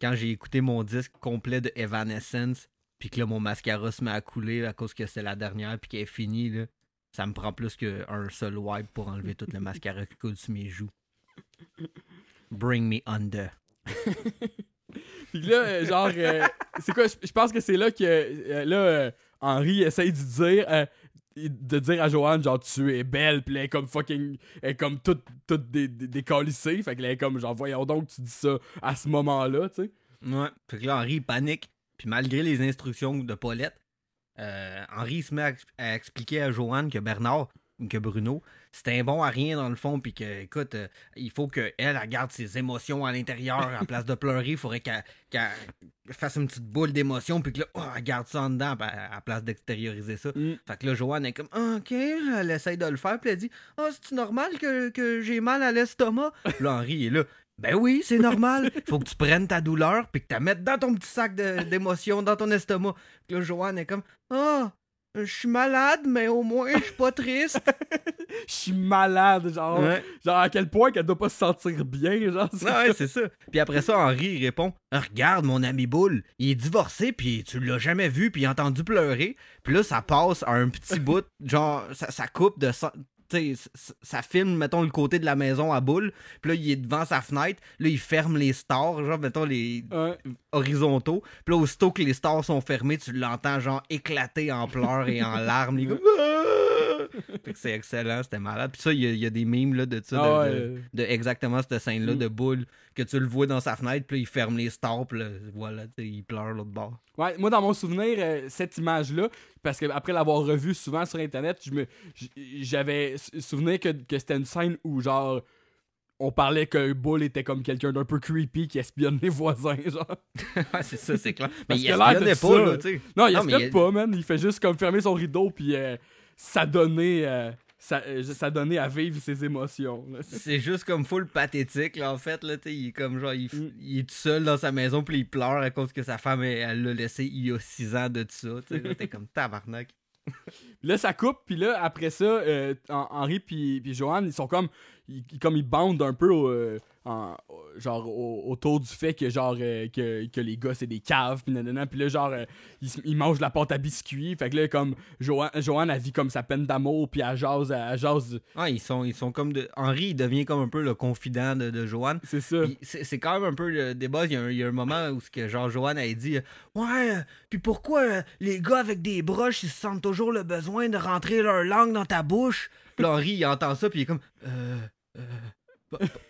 quand j'ai écouté mon disque complet de Evanescence, puis que là, mon mascara se met à couler à cause que c'est la dernière, puis qu'elle est finie, là, ça me prend plus qu'un seul wipe pour enlever tout le mascara qui coule sur mes joues. Bring me under. Puis là, euh, genre, euh, c'est quoi, je pense que c'est là que, euh, là, Henri essaye de dire, de dire à Joanne, genre, tu es belle, là, elle est comme fucking, elle est comme toute, toute dé- dé- décalissée, fait que elle est comme, genre, voyons donc, tu dis ça à ce moment-là, tu sais. Ouais. Fait que là, Henri, panique. Puis malgré les instructions de Paulette, euh, Henri se met à, à expliquer à Joanne que Bernard, que Bruno, c'était un bon à rien dans le fond. Puis que, écoute, euh, il faut qu'elle, elle, garde ses émotions à l'intérieur. À place de pleurer, il faudrait qu'elle, fasse une petite boule d'émotion. Puis que là, oh, elle garde ça en dedans à, à place d'extérioriser ça. Mm. Fait que là, Joanne est comme, ok, elle essaye de le faire. Puis elle dit, ah, c'est normal que, que j'ai mal à l'estomac. Là, Henri est là. Ben oui, c'est normal. Faut que tu prennes ta douleur puis que tu la mettes dans ton petit sac d'émotions, dans ton estomac. Puis là, Joanne est comme Ah, je suis malade, mais au moins, je suis pas triste. Je suis malade, genre, Ouais. genre, à quel point qu'elle doit pas se sentir bien, genre, c'est- Ouais, c'est ça. Puis après ça, Henri il répond Ah, Regarde, mon ami Boule, il est divorcé, puis tu l'as jamais vu, puis il a entendu pleurer. Puis là, ça passe à un petit bout, genre, ça, ça coupe de. Ça- tu sais, ça, ça filme, mettons, le côté de la maison à Boule. Puis là, il est devant sa fenêtre. Là, il ferme les stores, genre, mettons, les Ouais. horizontaux. Puis là, aussitôt que les stores sont fermés, tu l'entends, genre, éclater en pleurs et en larmes. Comme, Ah! Fait que c'est excellent, c'était malade. Puis ça, il y, a- il y a des mimes, là, de ça, de- Ah ouais, de, de exactement cette scène-là Mm. de boule que tu le vois dans sa fenêtre, puis là, il ferme les stores, puis là, voilà, il pleure l'autre bord. Ouais, moi, dans mon souvenir, euh, cette image-là, parce que après l'avoir revue souvent sur Internet, je me, j- j'avais souvenir que, que c'était une scène où, genre, on parlait que Bull était comme quelqu'un d'un peu creepy qui espionne les voisins, genre. ouais, c'est ça, c'est clair. Mais Parce il ça. pas, là, tu sais. Non, il Non, espionne il- pas, man. Il fait juste comme fermer son rideau, puis euh, ça donnait... euh, ça, euh, ça donnait à vivre ses émotions. C'est juste comme full pathétique, là, en fait, là, il est comme, genre, il, Mm. il est tout seul dans sa maison, puis il pleure à cause que sa femme, elle l'a laissé il y a six ans de ça, sais, là, t'es comme tabarnak. Là, ça coupe, puis là, après ça, euh, Hen- Henri puis, Joanne, ils sont comme. Ils, comme ils bandent un peu euh, en- genre au- autour du fait que genre euh, que, que les gars c'est des caves puis nanana puis là genre euh, ils, mangent de la pâte à biscuits fait que là comme Joanne, Joanne elle vit comme sa peine d'amour puis elle jase elle jase Ah, ils sont, ils sont comme de. Henri, il devient comme un peu le confident de, de Joanne. c'est ça C'est quand même un peu le débat. Il y a un, il y a un moment où ce que genre Joanne a dit Ouais, euh, puis pourquoi euh, les gars avec des broches ils se sentent toujours le besoin de rentrer leur langue dans ta bouche Puis Henri il entend ça puis il est comme Euh, euh,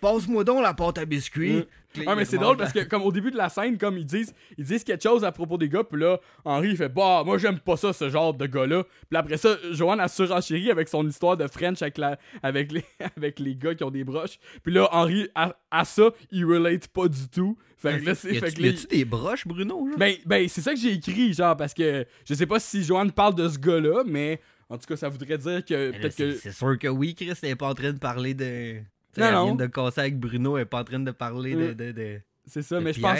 Passe-moi donc la pâte à biscuits. Mm. Puis là, Ouais, mais c'est drôle parce que, comme au début de la scène, comme ils disent, ils disent quelque chose à propos des gars, puis là, Henri, il fait Bah, moi, j'aime pas ça, ce genre de gars-là. Puis après ça, Joanne a surenchéri avec son histoire de French avec, la, avec, les, avec les gars qui ont des broches. Puis là, Henri, à, à ça, il relate pas du tout. Fait que là, c'est. Y a-tu des broches, Bruno genre? ben, ben c'est ça que j'ai écrit, genre, parce que je sais pas si Joanne parle de ce gars-là, mais en tout cas, ça voudrait dire que là, peut-être C'est que. c'est sûr que oui, Chris, elle est pas en train de parler de. Non, elle non. vient de casser avec Bruno, elle est pas en train de parler de, Mm. de, de, C'est ça, de mais je pense.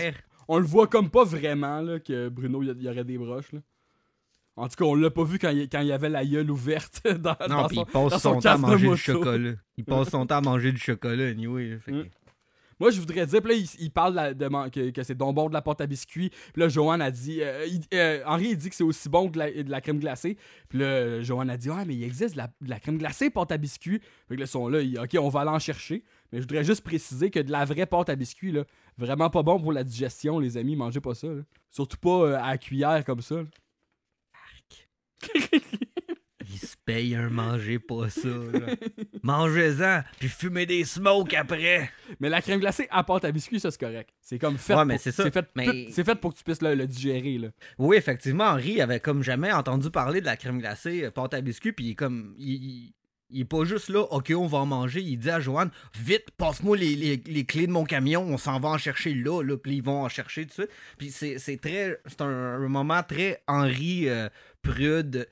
On le voit comme pas vraiment, là, que Bruno, il y, aurait des broches, là. En tout cas, on l'a pas vu quand il, quand il y avait la gueule ouverte dans, Non, dans son- il passe son, son temps à manger du chocolat. Il passe son temps à manger du chocolat, anyway. fait que- Mm. Moi, je voudrais dire, puis là, il, il parle de la- de man- que, que c'est donc bon de la pâte à biscuits. Puis là, Joanne a dit. euh, il- euh, Henri, il dit que c'est aussi bon que de la, de la crème glacée. Puis là, Joanne a dit Ouais, mais il existe de la, de la crème glacée pâte à biscuits. Fait que là, ils sont là, il- ok, on va aller en chercher. Mais je voudrais juste préciser que de la vraie pâte à biscuits, là, vraiment pas bon pour la digestion, les amis. Mangez pas ça. là. Surtout pas euh, à la cuillère comme ça. là. Il se paye un manger pas ça. Mangez-en, puis fumez des smokes après. Mais la crème glacée à pâte à biscuits, ça c'est correct. C'est comme fait. Ouais, pour- mais c'est fait, Mais- pour que tu puisses le, le digérer. Là. Oui, effectivement, Henri avait comme jamais entendu parler de la crème glacée, euh, pâte à biscuits, puis comme. Il, il- est pas juste là, ok, on va en manger. Il dit à Joanne, vite, passe-moi les, les- les clés de mon camion, on s'en va en chercher là, là, puis ils vont en chercher tout de suite. Puis c'est c'est très. C'est un, un moment très Henri euh, prude,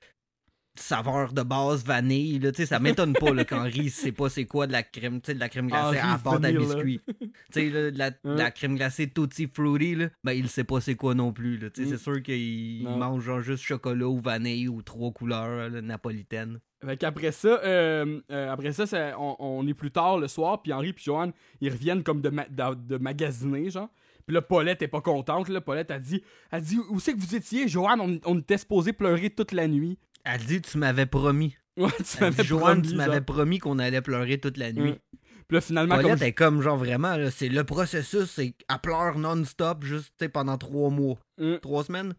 saveur de base, vanille, là, tu sais, ça m'étonne pas là, qu'Henri sait pas c'est quoi de la crème, de la crème glacée Henri à vanille, là. biscuits. tu de la, de la crème glacée Tutti Fruity, là, ben il sait pas c'est quoi non plus, là, tu sais, Mm. c'est sûr qu'il mange genre juste chocolat ou vanille ou trois couleurs, là, napolitaine. Fait qu'après ça, euh, euh, après ça, c'est- on, on est plus tard le soir, puis Henri puis Joanne, ils reviennent comme de, ma- de, de magasiner, genre. Puis là, Paulette est pas contente, là. Paulette a dit, a dit Où c'est que vous étiez, Joanne on, on était supposé pleurer toute la nuit. Elle dit, tu m'avais promis. Ouais, tu m'avais Joanne, promis, tu m'avais promis qu'on allait pleurer toute la nuit. Ouais. Puis là, finalement, Paulette comme. est comme genre vraiment, là, c'est le processus, c'est elle pleure non-stop juste pendant trois mois. Hum. Trois semaines?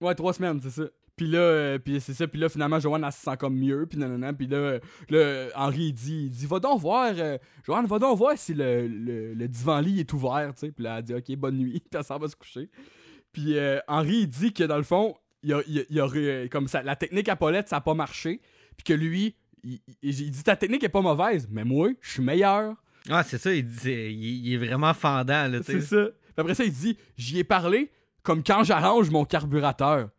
Ouais, trois semaines, c'est ça. Puis là, euh, puis c'est ça. Puis là, finalement, Joanne, elle se sent comme mieux. Puis nanana. Puis là, euh, là, Henri, il dit, il dit, va donc voir, euh, Joanne, va donc voir si le, le, le divan-lit est ouvert, tu sais. Puis là, elle dit, OK, bonne nuit. Puis elle s'en va se coucher. Puis Henri, il dit que dans le fond, il y a, il y a- il y aurait, comme ça, la technique à Paulette, ça a pas marché. Puis que lui, il, il- dit, ta technique est pas mauvaise, mais moi, je suis meilleur. Ah, c'est ça, il, dit, il, est vraiment fendant, là, C'est ça. Après ça, il dit, j'y ai parlé comme quand j'arrange mon carburateur.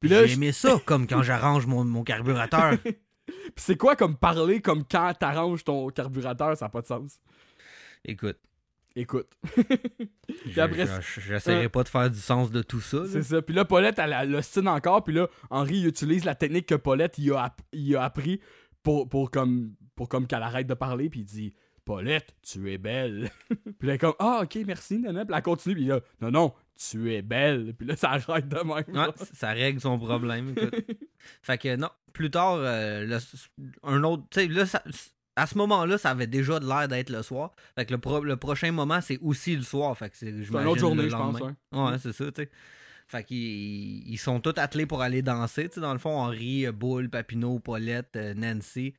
Puis là, J'ai aimé ça, comme quand j'arrange mon, mon carburateur. C'est quoi comme parler comme quand t'arranges ton carburateur, ça n'a pas de sens. Écoute, Écoute. après- je- j'essaierai pas de faire du sens de tout ça. C'est ça. Puis là, Paulette, elle, elle l'ostine encore. Puis là, Henri il utilise la technique que Paulette il a, app- il a appris pour, pour comme, pour comme qu'elle arrête de parler. Puis il dit Paulette, tu es belle. puis là, comme Ah, ok, merci, nana. Puis elle continue. Puis là, Non, non, tu es belle. Puis là, ça arrête de même. Ouais, ça règle son problème. fait que non, plus tard, euh, le- un autre. Tu sais, là, ça- à ce moment-là, ça avait déjà de l'air d'être le soir. Fait que le, pro- le prochain moment, c'est aussi le soir. Fait que c'est une autre journée, je pense. lendemain. ouais. Ouais, c'est ça, tu sais. Fait qu'ils ils sont tous attelés pour aller danser. Tu sais, dans le fond, Henri, euh, Boule, Papineau, Paulette, euh, Nancy,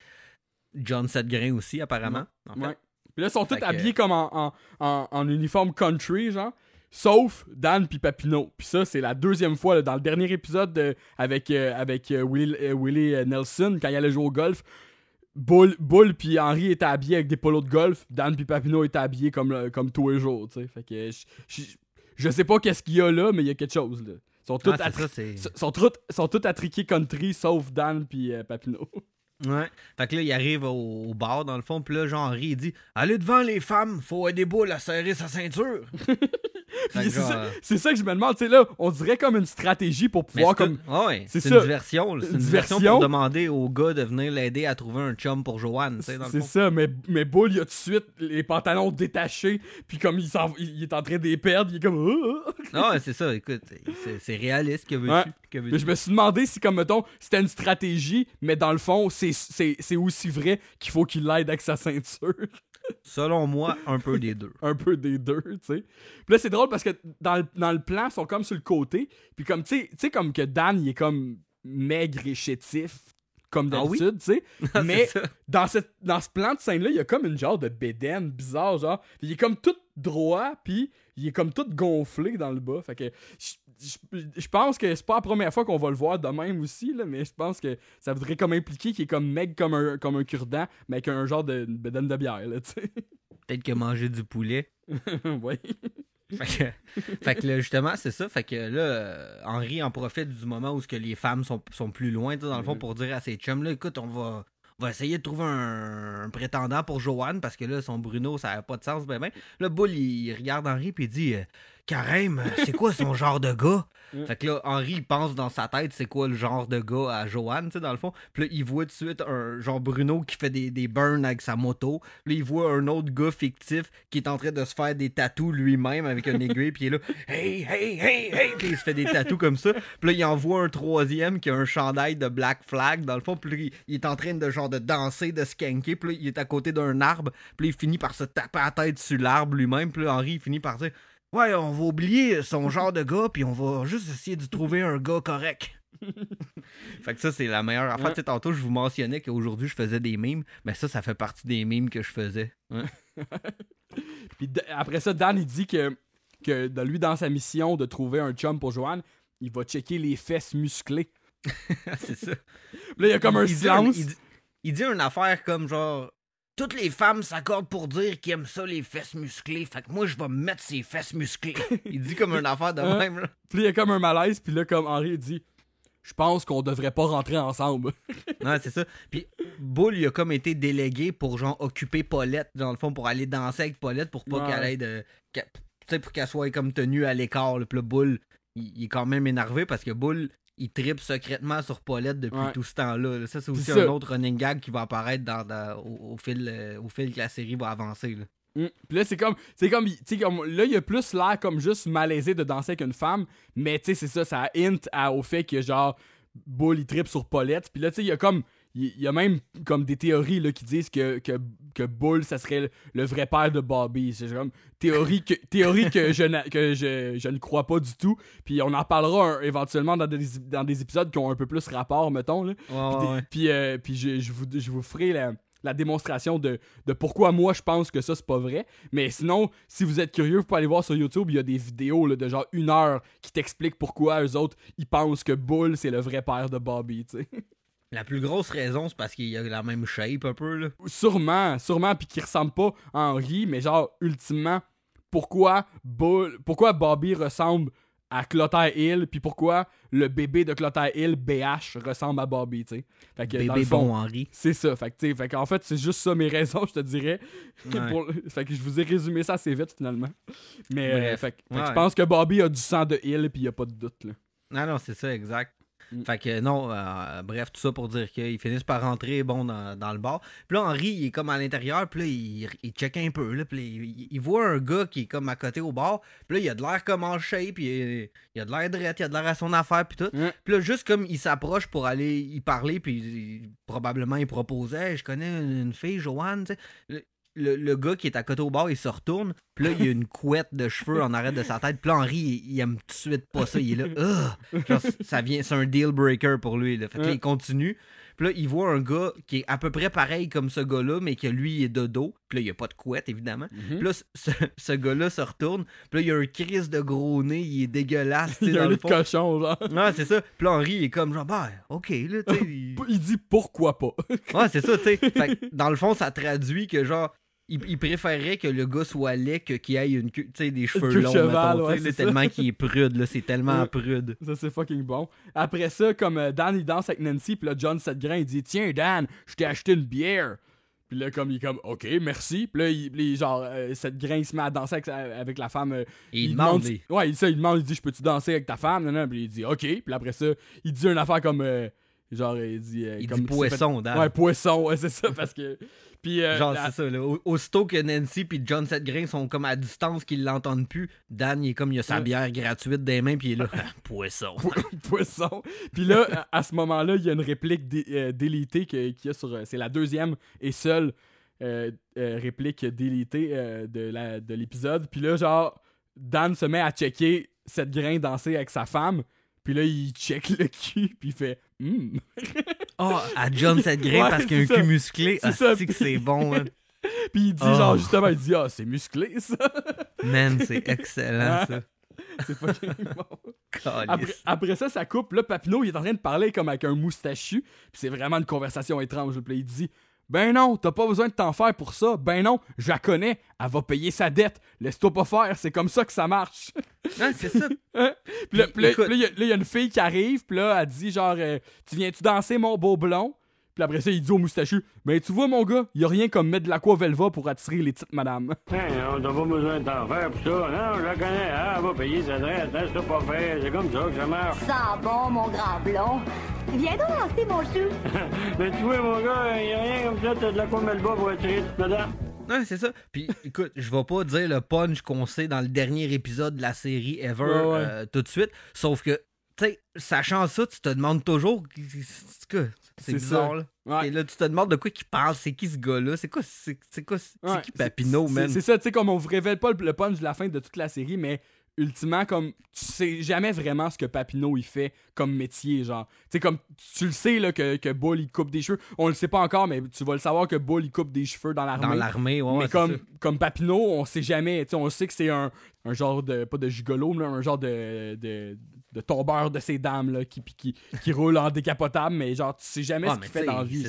John Setgrain aussi, apparemment. en fait. Ouais. Puis là, ils sont tous que- habillés comme en, en, en- en uniforme country, genre. Sauf Dan puis Papineau. Puis ça, c'est la deuxième fois, là, dans le dernier épisode de- avec, euh, avec euh, Willie, euh, Willie, euh, Nelson, quand il allait jouer au golf. Bull, Bull puis Henry étaient habillés avec des polos de golf. Dan puis Papineau étaient habillés comme, le- comme tous les jours, tu sais. Fait que je- je je sais pas qu'est-ce qu'il y a là, mais il y a quelque chose, là. Ils sont tous, Ah, ça, sont, sont tous- sont tous attriqués country, sauf Dan puis euh, Papineau. Ouais. Fait que là, il arrive au, au bar, dans le fond, puis là, Jean-Henri, il dit Allez devant les femmes, faut aider Boule à serrer sa ceinture. Que c'est ça, que je me demande, tu sais, là, on dirait comme une stratégie pour pouvoir c'est comme... ouais, ouais, c'est une diversion. C'est Une diversion pour demander au gars de venir l'aider à trouver un chum pour Joanne, C'est ça, mais, mais Bull, il a tout de suite les pantalons détachés, puis comme il, est en train de les perdre, il est comme... Ah, ah. Non, ouais, c'est ça, écoute, c'est- réaliste que veux-tu. Ouais. Mais je me suis demandé si, comme mettons, c'était une stratégie, mais dans le fond, c'est aussi vrai qu'il faut qu'il l'aide avec sa ceinture. Selon moi, un peu des deux. un peu des deux, tu sais. Puis là, c'est drôle parce que dans le, dans le plan, ils sont comme sur le côté. Puis comme, tu sais- tu sais, comme que Dan, il est comme maigre et chétif, comme Ah oui? d'habitude, tu sais. Mais C'est ça. dans, cette, dans ce plan de scène-là, il y a comme une genre de bédaine bizarre, genre. Puis il est comme tout droit, puis il est comme tout gonflé dans le bas. Fait que je- je je pense que c'est pas la première fois qu'on va le voir de même aussi, là, mais je pense que ça voudrait comme impliquer qu'il est comme maigre comme un, comme un cure-dent, mais avec un genre de une bédaine de bière, là, tu sais. Peut-être que manger du poulet. ouais. Fait que, fait que là, justement, c'est ça. Fait que là, Henri en profite du moment où ce que les femmes sont, sont plus loin, dans le fond, pour dire à ses chums, là, écoute, on va, on va essayer de trouver un, un prétendant pour Joanne, parce que là, son Bruno, ça n'a pas de sens, ben ben. Là, Bull, il, il regarde Henri, puis il dit, euh, Carême, c'est quoi son genre de gars? Fait que là, Henri, il pense dans sa tête, c'est quoi le genre de gars à Joanne, tu sais, dans le fond. Puis là, il voit tout de suite un genre Bruno qui fait des, des burns avec sa moto. Puis là, il voit un autre gars fictif qui est en train de se faire des tatous lui-même avec une aiguille. Puis il est là, hey, hey, hey, hey. Puis il se fait des tatous comme ça. Puis là, il en voit un troisième qui a un chandail de Black Flag, dans le fond. Puis là, il, il est en train de genre de danser, de skanker. Puis là, il est à côté d'un arbre. Puis là, il finit par se taper la tête sur l'arbre lui-même. Puis là, Henri, il finit par dire, ouais, on va oublier son genre de gars. Puis on va juste essayer de trouver un gars correct. fait que ça, c'est la meilleure affaire. Ouais. Tu sais, tantôt, je vous mentionnais qu'aujourd'hui, je faisais des mimes. Mais ça, ça fait partie des mimes que je faisais. Ouais. Puis d- après ça, Dan, il dit que, que de lui, dans sa mission de trouver un chum pour Joanne, il va checker les fesses musclées. c'est ça. Puis là, il y a comme un il dit, un- silence. il, dit, il dit une affaire comme genre. Toutes les femmes s'accordent pour dire qu'ils aiment ça, les fesses musclées. Fait que moi, je vais me mettre ces fesses musclées. il dit comme une affaire de Hein? même, là. Puis là, il y a comme un malaise. Puis là, comme Henri il dit Je pense qu'on devrait pas rentrer ensemble. Ouais, c'est ça. Puis Bull, il a comme été délégué pour genre occuper Paulette, dans le fond, pour aller danser avec Paulette pour pas Ouais. qu'elle aille de. Tu sais, pour qu'elle soit comme tenue à l'écart. Puis là, Bull, il, il est quand même énervé parce que Bull, il tripe secrètement sur Paulette depuis Ouais. tout ce temps-là. là. Ça, c'est aussi un autre running gag qui va apparaître dans, dans- au, au fil, euh, au fil que la série va avancer. là. Mm. Puis là, c'est comme. C'est comme. Là, il a plus l'air comme juste malaisé de danser avec une femme. Mais tu sais, c'est ça. Ça hint à- au fait que genre. Bull, il tripe sur Paulette. Puis là, tu sais, il y a comme. Il y a même comme des théories là, qui disent que, que, que Bull, ça serait le, le vrai père de Bobby. C'est comme théorie que, théorie que, je, n'a- que je, je ne crois pas du tout. Puis on en parlera un- éventuellement dans des, dans des épisodes qui ont un peu plus rapport, mettons. Là. Puis, ouais, des- ouais. puis, euh, puis je, je vous, je vous ferai la, la démonstration de, de pourquoi moi je pense que ça c'est pas vrai. Mais sinon, si vous êtes curieux, vous pouvez aller voir sur YouTube, il y a des vidéos là, de genre une heure qui t'expliquent pourquoi eux autres ils pensent que Bull c'est le vrai père de Bobby, tu sais. La plus grosse raison, c'est parce qu'il a la même shape un peu. Là. Sûrement, sûrement, puis qui ressemble pas à Henry, mais genre, ultimement, pourquoi, pourquoi Bobby ressemble à Clotaire Hill, puis pourquoi le bébé de Clotaire Hill, BH, ressemble à Bobby, tu sais? Fait que, dans Bébé le fond, bon Henri. C'est ça. Fait que, tu sais, fait qu'en fait, c'est juste ça mes raisons, je te dirais. Ouais. Pour- fait que je vous ai résumé ça assez vite, finalement. Mais euh, fait, que- je pense que Bobby a du sang de Hill, puis il a pas de doute, là. Non, non, c'est ça, exact. Mm. Fait que non, euh, bref, tout ça pour dire qu'ils finissent par rentrer bon dans, dans le bar. Puis là, Henri, il est comme à l'intérieur, puis là, il, il check un peu, là, puis il, il voit un gars qui est comme à côté au bar, puis là, il a de l'air comme en shape, il, il a de l'air drette, il a de l'air à son affaire, puis tout. Mm. Puis là, juste comme il s'approche pour aller y parler, puis probablement il proposait Hey, Je connais une, une fille, Joanne, tu sais. Le, le- gars qui est à côté au bar, il se retourne, puis là, il y a une couette de cheveux en arrêt de sa tête. Puis là, Henri, il, il aime tout de suite pas ça. Il est là! Genre, ça vient, c'est un deal breaker pour lui. Là. Fait que là, il continue. Puis là, il voit un gars qui est à peu près pareil comme ce gars-là, mais que lui, il est de dos. Puis là, il n'y a pas de couette, évidemment. Mhm. Puis là, ce, ce gars-là se retourne. Puis là, il y a un crise de gros nez. Il est dégueulasse, tu sais, Il y a dans le fond. cochon, genre. Ouais, c'est ça. Puis là, Henri, il est comme genre, bah, ok, là, tu sais. il- Il dit pourquoi pas. Ouais, c'est ça, tu sais. Dans le fond, ça traduit que genre. Il, il préférerait que le gars soit laid que qu'il ait une queue, tu sais, des cheveux queue longs, cheval, mettons, ouais, là, tellement qu'il est prude, là, c'est tellement Ouais. prude. Ça, c'est fucking bon. Après ça, comme euh, Dan, il danse avec Nancy, puis là, John Setgrain, il dit Tiens, Dan, je t'ai acheté une bière. Puis là, comme il est comme, OK, merci. Puis là, il, genre, euh, cette grain, il se met à danser avec, avec la femme. euh, il demande, lui. Ouais, il, ça, il demande, il dit, je peux-tu danser avec ta femme? Non, non. Puis il dit, OK. Puis après ça, il dit une affaire comme. euh, genre, il dit. euh, Il comme dit poisson, fait- Dan. Ouais, poisson, ouais, c'est ça, parce que. Puis. euh, Genre, la- c'est ça, là. Au- Aussitôt que Nancy puis John Setgrain sont comme à distance, qu'ils l'entendent plus, Dan, il est comme, il a sa bière gratuite des mains, puis il est là. Poisson. poisson. Puis là, à, ce moment-là, il y a une réplique dé- euh, délitée qu'il y a sur. C'est la deuxième et seule réplique délitée de la- de l'épisode. Puis là, genre, Dan se met à checker cette grain danser avec sa femme. Puis là, il check le cul, puis il fait Hum. Oh, à John Setgrain Ouais, parce qu'il a un ça. cul musclé. C'est Ah, ça. c'est que c'est bon, hein. Puis il dit, Oh. genre, justement, il dit Ah, c'est musclé, ça. Man, c'est excellent, ça. c'est fucking bon. Après, après ça, ça coupe. Là, Papineau, il est en train de parler comme avec un moustachu. Puis c'est vraiment une conversation étrange. Puis il dit Ben non, t'as pas besoin de t'en faire pour ça. Ben non, je la connais. Elle va payer sa dette. Laisse-toi pas faire. C'est comme ça que ça marche. Ah, c'est ça. Hein? Puis il y là, il y, a une fille qui arrive. Puis là, elle dit genre euh, Tu viens-tu danser, mon beau blond Puis après ça, il dit au moustachu Ben tu vois, mon gars, y a rien comme mettre de l'aqua velva pour attirer les petites madames. Hein, on n'a pas besoin de t'en faire pour ça. Non, je la connais. Ah, elle va payer sa dette. Laisse-toi pas faire. C'est comme ça que ça marche. Sens bon, mon grand blond. Viens donc lancer mon chou. Mais tu vois, mon gars, il n'y a rien comme ça. T'as de la quoi bas pour attirer toute madame. Ouais, c'est ça. Puis écoute, je vais pas dire le punch qu'on sait dans le dernier épisode de la série Ever Ouais, ouais. euh, tout de suite. Sauf que, tu sais, sachant ça, tu te demandes toujours. Quoi? C'est bizarre, ça. là. Ouais. Et là, tu te demandes de quoi il parle. C'est qui ce gars-là? C'est quoi? C'est quoi? C'est Ouais, qui Papineau, man? C'est ça, tu sais, comme on vous révèle pas le, le punch de la fin de toute la série, mais ultimement, comme tu sais jamais vraiment ce que Papineau il fait comme métier, genre. Tu sais, comme tu le sais là, que, que Bull il coupe des cheveux. On le sait pas encore, mais tu vas le savoir que Bull il coupe des cheveux dans l'armée. Dans l'armée, ouais. mais comme, ça. comme Papineau, on sait jamais. Tu sais, on sait que c'est un, un genre de. Pas de gigolo, mais un genre de. de de tombeur de ces dames là, qui, qui, qui, roule en décapotable, mais genre, tu sais jamais Ah, ce qu'il fait dans la vie.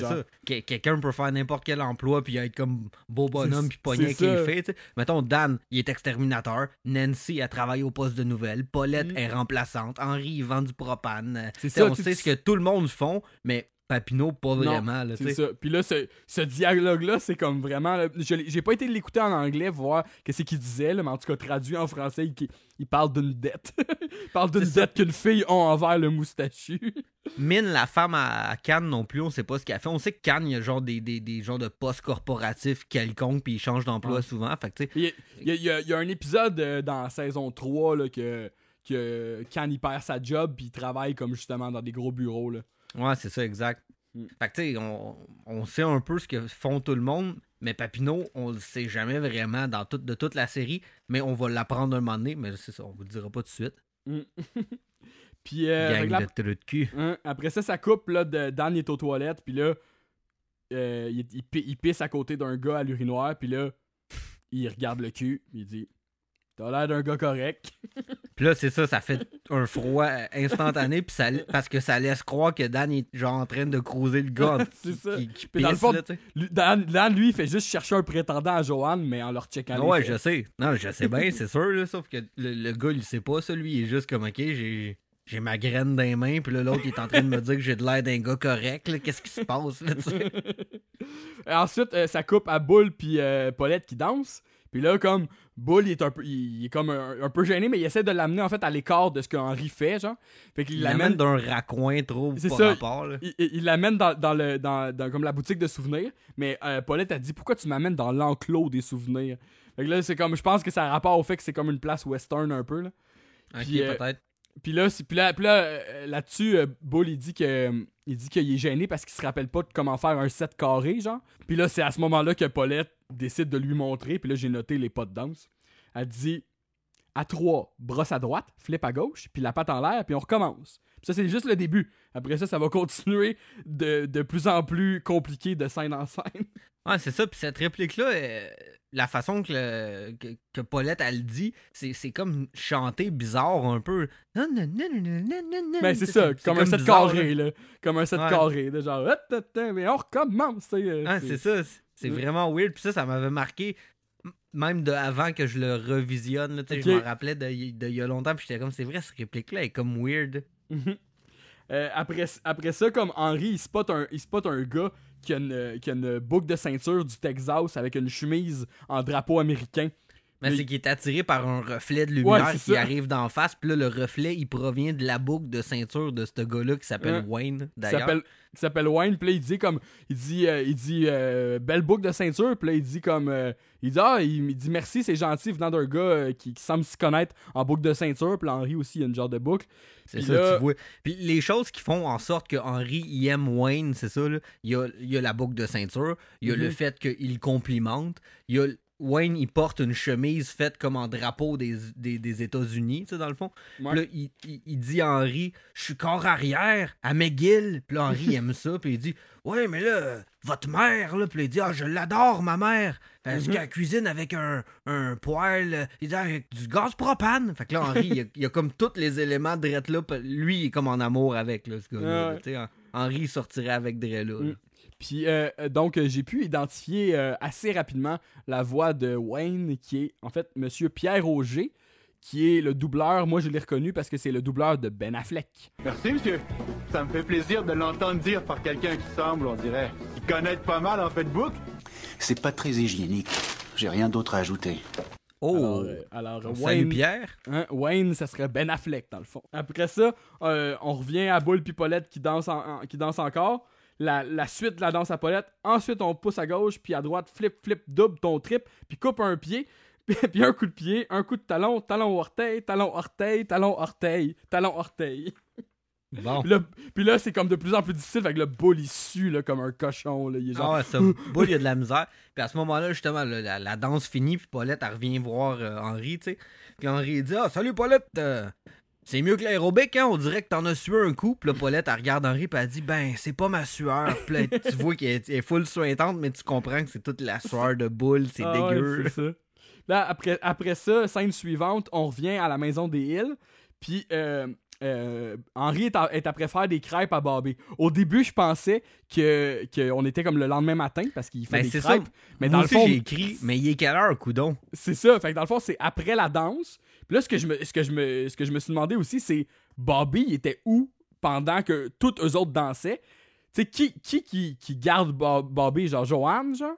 Quelqu'un peut faire n'importe quel emploi puis être comme beau bonhomme puis pogner avec les filles. t'sais. Mettons, Dan, il est exterminateur. Nancy, elle travaille au poste de nouvelles. Paulette Mm. est remplaçante. Henri, il vend du propane. Ça, On sait ce que tout le monde font, mais Papineau, pas vraiment. là, C'est ça. Puis là, ce, ce dialogue-là, c'est comme vraiment. là, je J'ai pas été l'écouter en anglais, voir qu'est-ce qu'il disait, là, mais en tout cas, traduit en français, il, il parle d'une dette. il parle d'une C'est ça. dette qu'une fille a envers le moustachu. Mine, la femme à, à Cannes non plus, on sait pas ce qu'elle fait. On sait que Cannes, il y a genre des, des, des genres de postes corporatifs quelconques puis il change d'emploi Ouais. souvent. Fait que, Il y, a- il y a- il y un épisode euh, dans la saison 3 là, que, que quand il perd sa job, puis il travaille comme justement dans des gros bureaux. Là. Ouais, c'est ça, exact. Mm. Fait que, tu sais, on, on sait un peu ce que font tout le monde, mais Papineau, on le sait jamais vraiment dans toute, de toute la série, mais on va l'apprendre un moment donné, mais c'est ça, on vous le dira pas tout de suite. puis euh, Gang la- de cul. Hein, après ça, ça coupe, là, de, Dan il est aux toilettes, puis là, euh, il, il pisse à côté d'un gars à l'urinoir, puis là, il regarde le cul, il dit T'as l'air d'un gars correct. Puis là, c'est ça, ça fait un froid instantané, puis ça, parce que ça laisse croire que Dan est genre en train de croiser le gars C'est qui, ça. qui, qui dans le fond, là. Lui- Dan, Dan, lui, il fait juste chercher un prétendant à Joanne, mais en leur checkant Ouais, je sais. Non, je sais bien, c'est sûr, là, sauf que le, le gars, il sait pas ça, lui, il est juste comme, ok, j'ai. J'ai ma graine dans les mains, puis là, l'autre, il est en train de me dire que j'ai de l'air d'un gars correct, là. Qu'est-ce qui se passe, là, tu sais? Et ensuite, euh, ça coupe à Bull puis euh, Paulette qui dansent. Puis là, comme Bull, il est un peu, il, est comme un, un peu gêné, mais il essaie de l'amener en fait à l'écart de ce que Henry fait, genre. Fait qu'il Il l'amène d'un raccoin trop C'est par ça. rapport, là. il l'amène dans, dans le dans, dans comme la boutique de souvenirs mais euh, Paulette a dit pourquoi tu m'amènes dans l'enclos des souvenirs fait que là c'est comme je pense que ça a rapport au fait que c'est comme une place western un peu là Ok, Puis, euh, peut-être. puis là puis là, puis là, euh, là-dessus euh, Bull il dit que il dit qu'il est gêné parce qu'il se rappelle pas de comment faire un set carré genre puis là c'est à ce moment-là que Paulette décide de lui montrer puis là j'ai noté les pas de danse elle dit à trois, brosse à droite, flip à gauche, puis la patte en l'air, puis on recommence. Puis ça, c'est juste le début. Après ça, ça va continuer de, de plus en plus compliqué de scène en scène. Ouais, c'est ça. Puis cette réplique-là, euh, la façon que, le- que, que Paulette, elle dit, c'est, comme chanter bizarre un peu. Non, non, non, non, non, non, non. Ben, c'est ça, comme, un set carré, là. Comme un set Ouais. carré, de genre, hop, mais on recommence, euh, Ah, c'est ça. C'est- Ouais. vraiment weird. Puis ça, ça m'avait marqué même de avant que je le revisionne. là, Je m'en rappelais de, y- de il y a longtemps. Puis j'étais comme, c'est vrai, cette réplique-là est comme weird. Mhm. Euh, après, après ça, comme Henry, il spot, un, il spot un gars qui a, une, qui a une boucle de ceinture du Texas avec une chemise en drapeau américain. Mais Mais- c'est qu'il est attiré par un reflet de lumière qui ça. arrive d'en face. Puis là, le reflet, il provient de la boucle de ceinture de ce gars-là qui s'appelle Ouais. Wayne, d'ailleurs. s'appelle qui s'appelle Wayne puis là il dit comme il dit euh, il dit euh, belle boucle de ceinture puis là il dit comme euh, il dit ah il, il dit merci c'est gentil venant d'un gars euh, qui, qui semble s'y connaître en boucle de ceinture puis Henry aussi il y a une genre de boucle C'est ça, là- tu vois. Puis les choses qui font en sorte que Henry il aime Wayne, c'est ça, là. Il y a, il a la boucle de ceinture, il y a le Mhm. fait qu'il complimente, il y a Wayne, il porte une chemise faite comme en drapeau des, des, des États-Unis, tu sais, dans le fond. Ouais. Puis là, il, il- il dit à Henry, je suis corps arrière à McGill. Puis là, Henry aime ça. Puis il dit, ouais, mais là, votre mère, là. Puis il dit, ah, je l'adore, ma mère. Parce Mhm. qu'elle cuisine avec un, un poêle. Il dit, avec du gaz propane. Fait que là, Henry, il, a, il a comme tous les éléments de là. Lui, il est comme en amour avec, là, ce gars-là. Ouais, là, ouais. tu sais, Hen- Henry sortirait avec. Mm. Puis euh, euh, donc euh, j'ai pu identifier euh, assez rapidement la voix de Wayne qui est en fait Monsieur Pierre Auger qui est le doubleur. Moi je l'ai reconnu parce que c'est le doubleur de Ben Affleck. Merci, monsieur. Ça me fait plaisir de l'entendre dire par quelqu'un qui semble, on dirait, y connaître pas mal en boucle. C'est pas très hygiénique. J'ai rien d'autre à ajouter. Oh! Alors, euh, Wayne, Pierre. hein, Wayne, ça serait Ben Affleck dans le fond. Après ça, euh, on revient à Boule puis Paulette qui danse, en- en- qui danse encore. La, la suite de la danse à Paulette. Ensuite, on pousse à gauche, puis à droite, flip, flip, double ton trip, puis coupe un pied, puis, un coup de pied, un coup de talon, talon orteil, talon orteil, talon orteil, talon orteil. Bon. Puis là, c'est comme de plus en plus difficile, fait que le boule il sue là, comme un cochon. Là. Il est genre. Ah ouais, ça boule, il y a de la misère. Puis à ce moment-là, justement, là, la, la danse finit, puis Paulette, elle revient voir euh, Henri, tu sais. Puis Henri dit Ah, salut Paulette, euh, c'est mieux que l'aérobic, hein, on dirait que t'en as sué un coup. Puis là, Paulette, elle regarde Henri, puis elle dit Ben, c'est pas ma sueur. Puis là, tu vois qu'elle est, full suintante, mais tu comprends que c'est toute la sueur de boule, c'est Ah dégueu. c'est ça. Là, après, après ça, scène suivante, on revient à la maison des Hills. Puis euh, euh, Henri est, à- est après faire des crêpes à Bobby. Au début, je pensais que qu'on était comme le lendemain matin parce qu'il fait Ben, des crêpes. ça. Mais Moi dans le fond, j'ai écrit Mais il est quelle heure, coudon? C'est ça. Fait que dans le fond, c'est après la danse. Puis là, ce que je me, ce que je me, ce que je me suis demandé aussi, c'est Bobby, il était où pendant que tous eux autres dansaient? Tu sais, qui, qui, qui, qui garde Bo- Bobby? Genre Joanne, genre?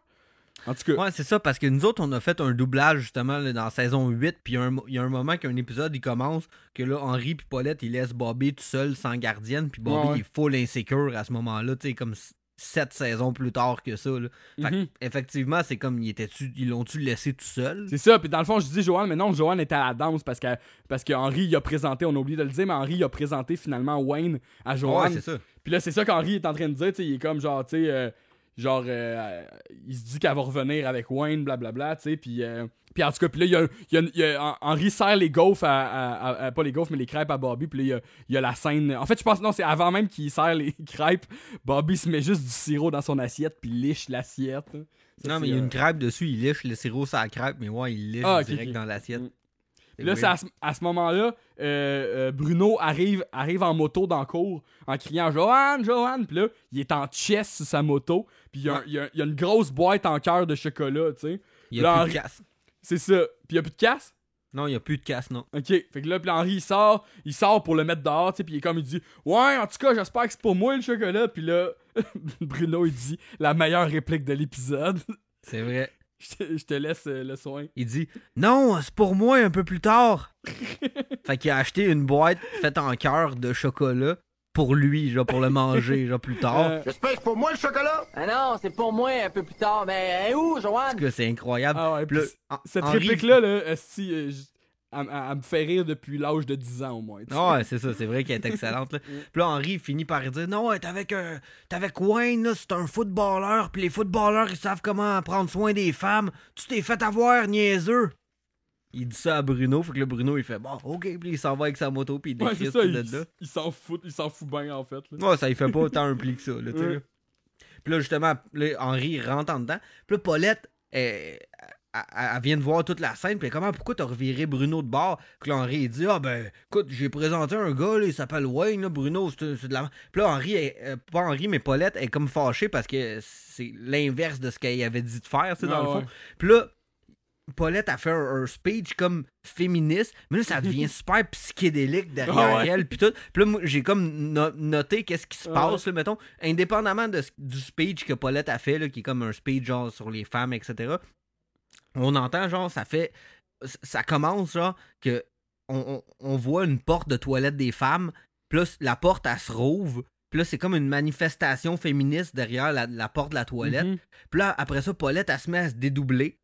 En tout cas, Ouais, c'est ça, parce que nous autres, on a fait un doublage justement là, dans saison 8, puis il y a un moment qu'un épisode il commence, que là, Henri puis Paulette, ils laissent Bobby tout seul sans gardienne, puis Bobby Ouais, ouais. il est full insécure à ce moment-là, tu sais, comme sept saisons plus tard que ça. Là. Fait que, Mhm. effectivement, c'est comme, ils étaient-tu- ils l'ont-tu laissé tout seul? C'est ça, puis dans le fond, je dis Joanne, mais non, Joanne était à la danse parce que parce que Henri il a présenté, on a oublié de le dire, mais Henri il a présenté finalement Wayne à Ouais, Joanne. c'est ça. puis là, c'est ça qu'Henri est en train de dire, tu sais, il est comme genre, tu sais, euh, genre, euh, il se dit qu'elle va revenir avec Wayne, blablabla, tu sais, puis euh, puis en tout cas, puis là, il y a, il y a- il y a- Hen- Henri sert les gaufres à, à- à- à- pas les gaufres, mais les crêpes à Bobby, puis là, il y a, il y a la scène. En fait, je pense, non, c'est avant même qu'il sert les crêpes, Bobby se met juste du sirop dans son assiette, puis liche l'assiette. Ça, non, mais il y a euh, une crêpe dessus, il liche le sirop sur la crêpe, mais ouais, il liche Ah, direct dans l'assiette. Mm. Là, c'est à ce, moment-là, euh, euh, Bruno arrive, arrive en moto dans le cours en criant Johan, Johan. Puis là, il est en chess sur sa moto. Puis il y, a y y une grosse boîte en cœur de chocolat, tu sais. Il y là, a plus Henri- de casse. C'est ça. Puis il y a plus de casse? Non, il y a plus de casse, non. Ok. Fait que là, puis Henri, il sort, il sort pour le mettre dehors, tu sais. Puis il est comme, il dit Ouais, en tout cas, j'espère que c'est pour moi le chocolat. Puis là, Bruno, il dit la meilleure réplique de l'épisode. C'est vrai. Je te, je te laisse euh, le soin. Il dit Non, c'est pour moi un peu plus tard. fait qu'il a acheté une boîte faite en cœur de chocolat pour lui, genre pour le manger, genre plus tard. Euh, J'espère que c'est pour moi le chocolat? Ah non, c'est pour moi un peu plus tard. Mais où, Joanne? tout cas, c'est incroyable. ah ouais, Puis Cette réplique-là, là, esti, euh, elle, elle- elle me fait rire depuis l'âge de 10 ans au moins. sais. Ah ouais, c'est ça, c'est vrai qu'elle est excellente. Là. Puis là, Henri finit par dire Non, t'es avec, t'es avec Wayne, c'est un footballeur, puis les footballeurs, ils savent comment prendre soin des femmes. Tu t'es fait avoir, niaiseux. Il dit ça à Bruno, fait que le Bruno, il fait Bon, ok, puis il s'en va avec sa moto, puis il Ouais, décrit c'est ça, il, là. il s'en fout, il s'en fout bien en fait. là. Ouais, ça, il fait pas autant un pli que ça, là, tu sais. Ouais. Puis là, justement, là, Henri rentre en dedans. Puis là, Paulette, elle, elle- elle vient de voir toute la scène. Puis comment, pourquoi t'as reviré Bruno de bord? Puis là, Henri, il dit, ah ben, écoute, j'ai présenté un gars, là, il s'appelle Wayne, là, Bruno, c'est de la... Puis là, Henri, elle- euh, pas Henri, mais Paulette, est comme fâchée parce que c'est l'inverse de ce qu'elle avait dit de faire, tu sais, dans Ah le fond. ouais. Puis là, Paulette a fait un, un speech comme féministe, mais là, ça devient super psychédélique derrière Ah ouais. elle, puis tout. Puis là, j'ai comme no- noté qu'est-ce qui se Ah passe, là, mettons, indépendamment de, du speech que Paulette a fait, là, qui est comme un speech genre sur les femmes, etc. On entend, genre, ça fait. Ça commence, genre, que on, on- on voit une porte de toilette des femmes, là, la porte, elle se rouvre. Puis là, c'est comme une manifestation féministe derrière la, la porte de la toilette. Mhm. Puis là, après ça, Paulette, elle se met à se dédoubler.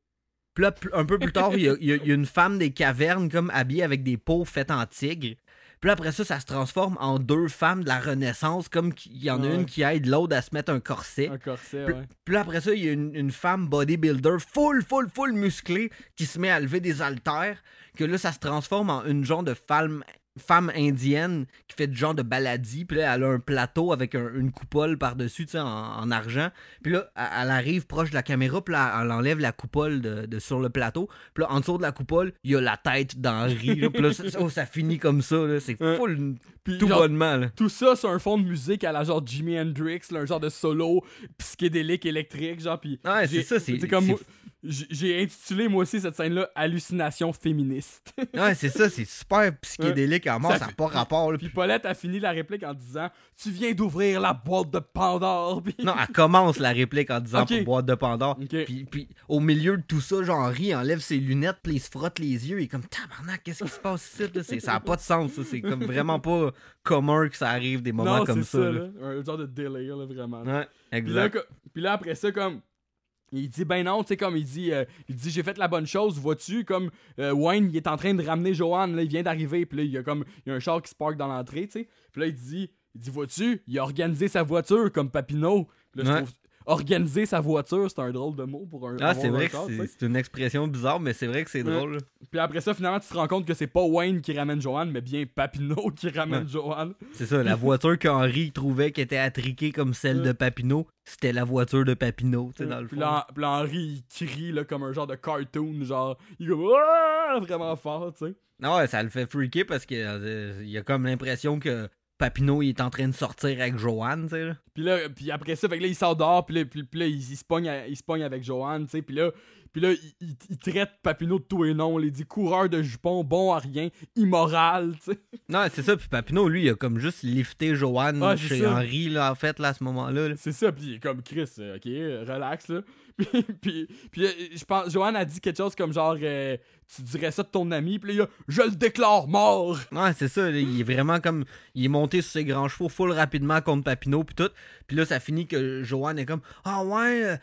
Puis là, un peu plus tard, il y a, il y il une femme des cavernes, comme habillée avec des peaux faites en tigre. Puis là, après ça, ça se transforme en deux femmes de la Renaissance, comme qu'il y en a Ouais. une qui aide l'autre à se mettre un corset. Un corset, Puis, ouais. puis là, après ça, il y a une, une femme bodybuilder full, full, full musclée qui se met à lever des haltères. Que là, ça se transforme en une genre de femme, femme indienne qui fait du genre de baladie. Puis là, elle a un plateau avec un- une coupole par-dessus, tu sais, en, en argent. Puis là, elle, arrive proche de la caméra. Puis là, elle enlève la coupole de, de- sur le plateau. Puis là, en dessous de la coupole, il y a la tête d'Henri. là. Puis là, ça, oh, ça finit comme ça. là. C'est full tout genre, bonnement. Là. Tout ça sur un fond de musique à la genre Jimi Hendrix, là, un genre de solo psychédélique électrique, genre. Puis Ouais, c'est ça. C'est comme j'ai intitulé moi aussi cette scène-là Hallucination féministe. Ouais, c'est ça. C'est super psychédélique à mort. Ça n'a pas rapport. là. Puis Paulette a fini la réplique en disant Tu viens d'ouvrir la boîte de Pandore. Puis- Non, elle commence la réplique en disant Ok. pour boîte de Pandore. Puis, puis au milieu de tout ça, genre Henri enlève ses lunettes, puis il se frotte les yeux. Il est comme tabarnak, qu'est-ce qui se passe ici? Ça n'a pas de sens. ça. C'est comme vraiment pas commun que ça arrive des moments non, comme ça. ça, là. là. Un genre de délire, là, vraiment. Ouais, Puis là, exact. puis là, après ça, comme. Il dit, ben non, tu sais, comme il dit, euh, il dit, j'ai fait la bonne chose, vois-tu, comme euh, Wayne, il est en train de ramener Joanne, là, il vient d'arriver, puis là, il y a comme, il y a un char qui se parque dans l'entrée, tu sais. Puis là, il dit, il dit, vois-tu, il a organisé sa voiture comme Papineau. Là, je trouve, organiser sa voiture, c'est un drôle de mot pour un. Ah, c'est vrai que c'est une expression bizarre, mais c'est vrai que c'est Ouais. drôle. Puis après ça, finalement, tu te rends compte que c'est pas Wayne qui ramène Joanne, mais bien Papineau qui ramène Ouais. Joanne. C'est ça, la voiture qu'Henri trouvait qui était attriquée comme celle Ouais. de Papineau, c'était la voiture de Papineau, tu sais, dans le Puis fond. là, puis là, Henri, il crie là, comme un genre de cartoon, genre, il est Ah! vraiment fort, tu sais. Ah ouais, ça le fait freaker parce que euh, il a comme l'impression que Papineau il est en train de sortir avec Joanne, tu sais. Puis là, puis après ça, fait que là, il sort dehors, puis là, puis, puis là, il, il se pogne il se pogne avec Joanne, tu sais, puis là, puis là, il, il- il traite Papineau de tout et non, il dit coureur de jupons, bon à rien, immoral, tu sais. Non, c'est ça, puis Papineau, lui, il a comme juste lifté Joanne Ah, chez ça. Henri, là, en fait, là, à ce moment-là. là. C'est ça, puis il est comme Chris, euh, ok, euh, relax, là. Puis, puis, puis, euh, je pense, Joanne a dit quelque chose comme genre, euh, tu dirais ça de ton ami, puis là, il a, je le déclare mort. Ouais, c'est ça, là, il est vraiment comme. Il est monté sur ses grands chevaux full rapidement contre Papineau, puis tout. Puis là, ça finit que Joanne est comme Ah ouais.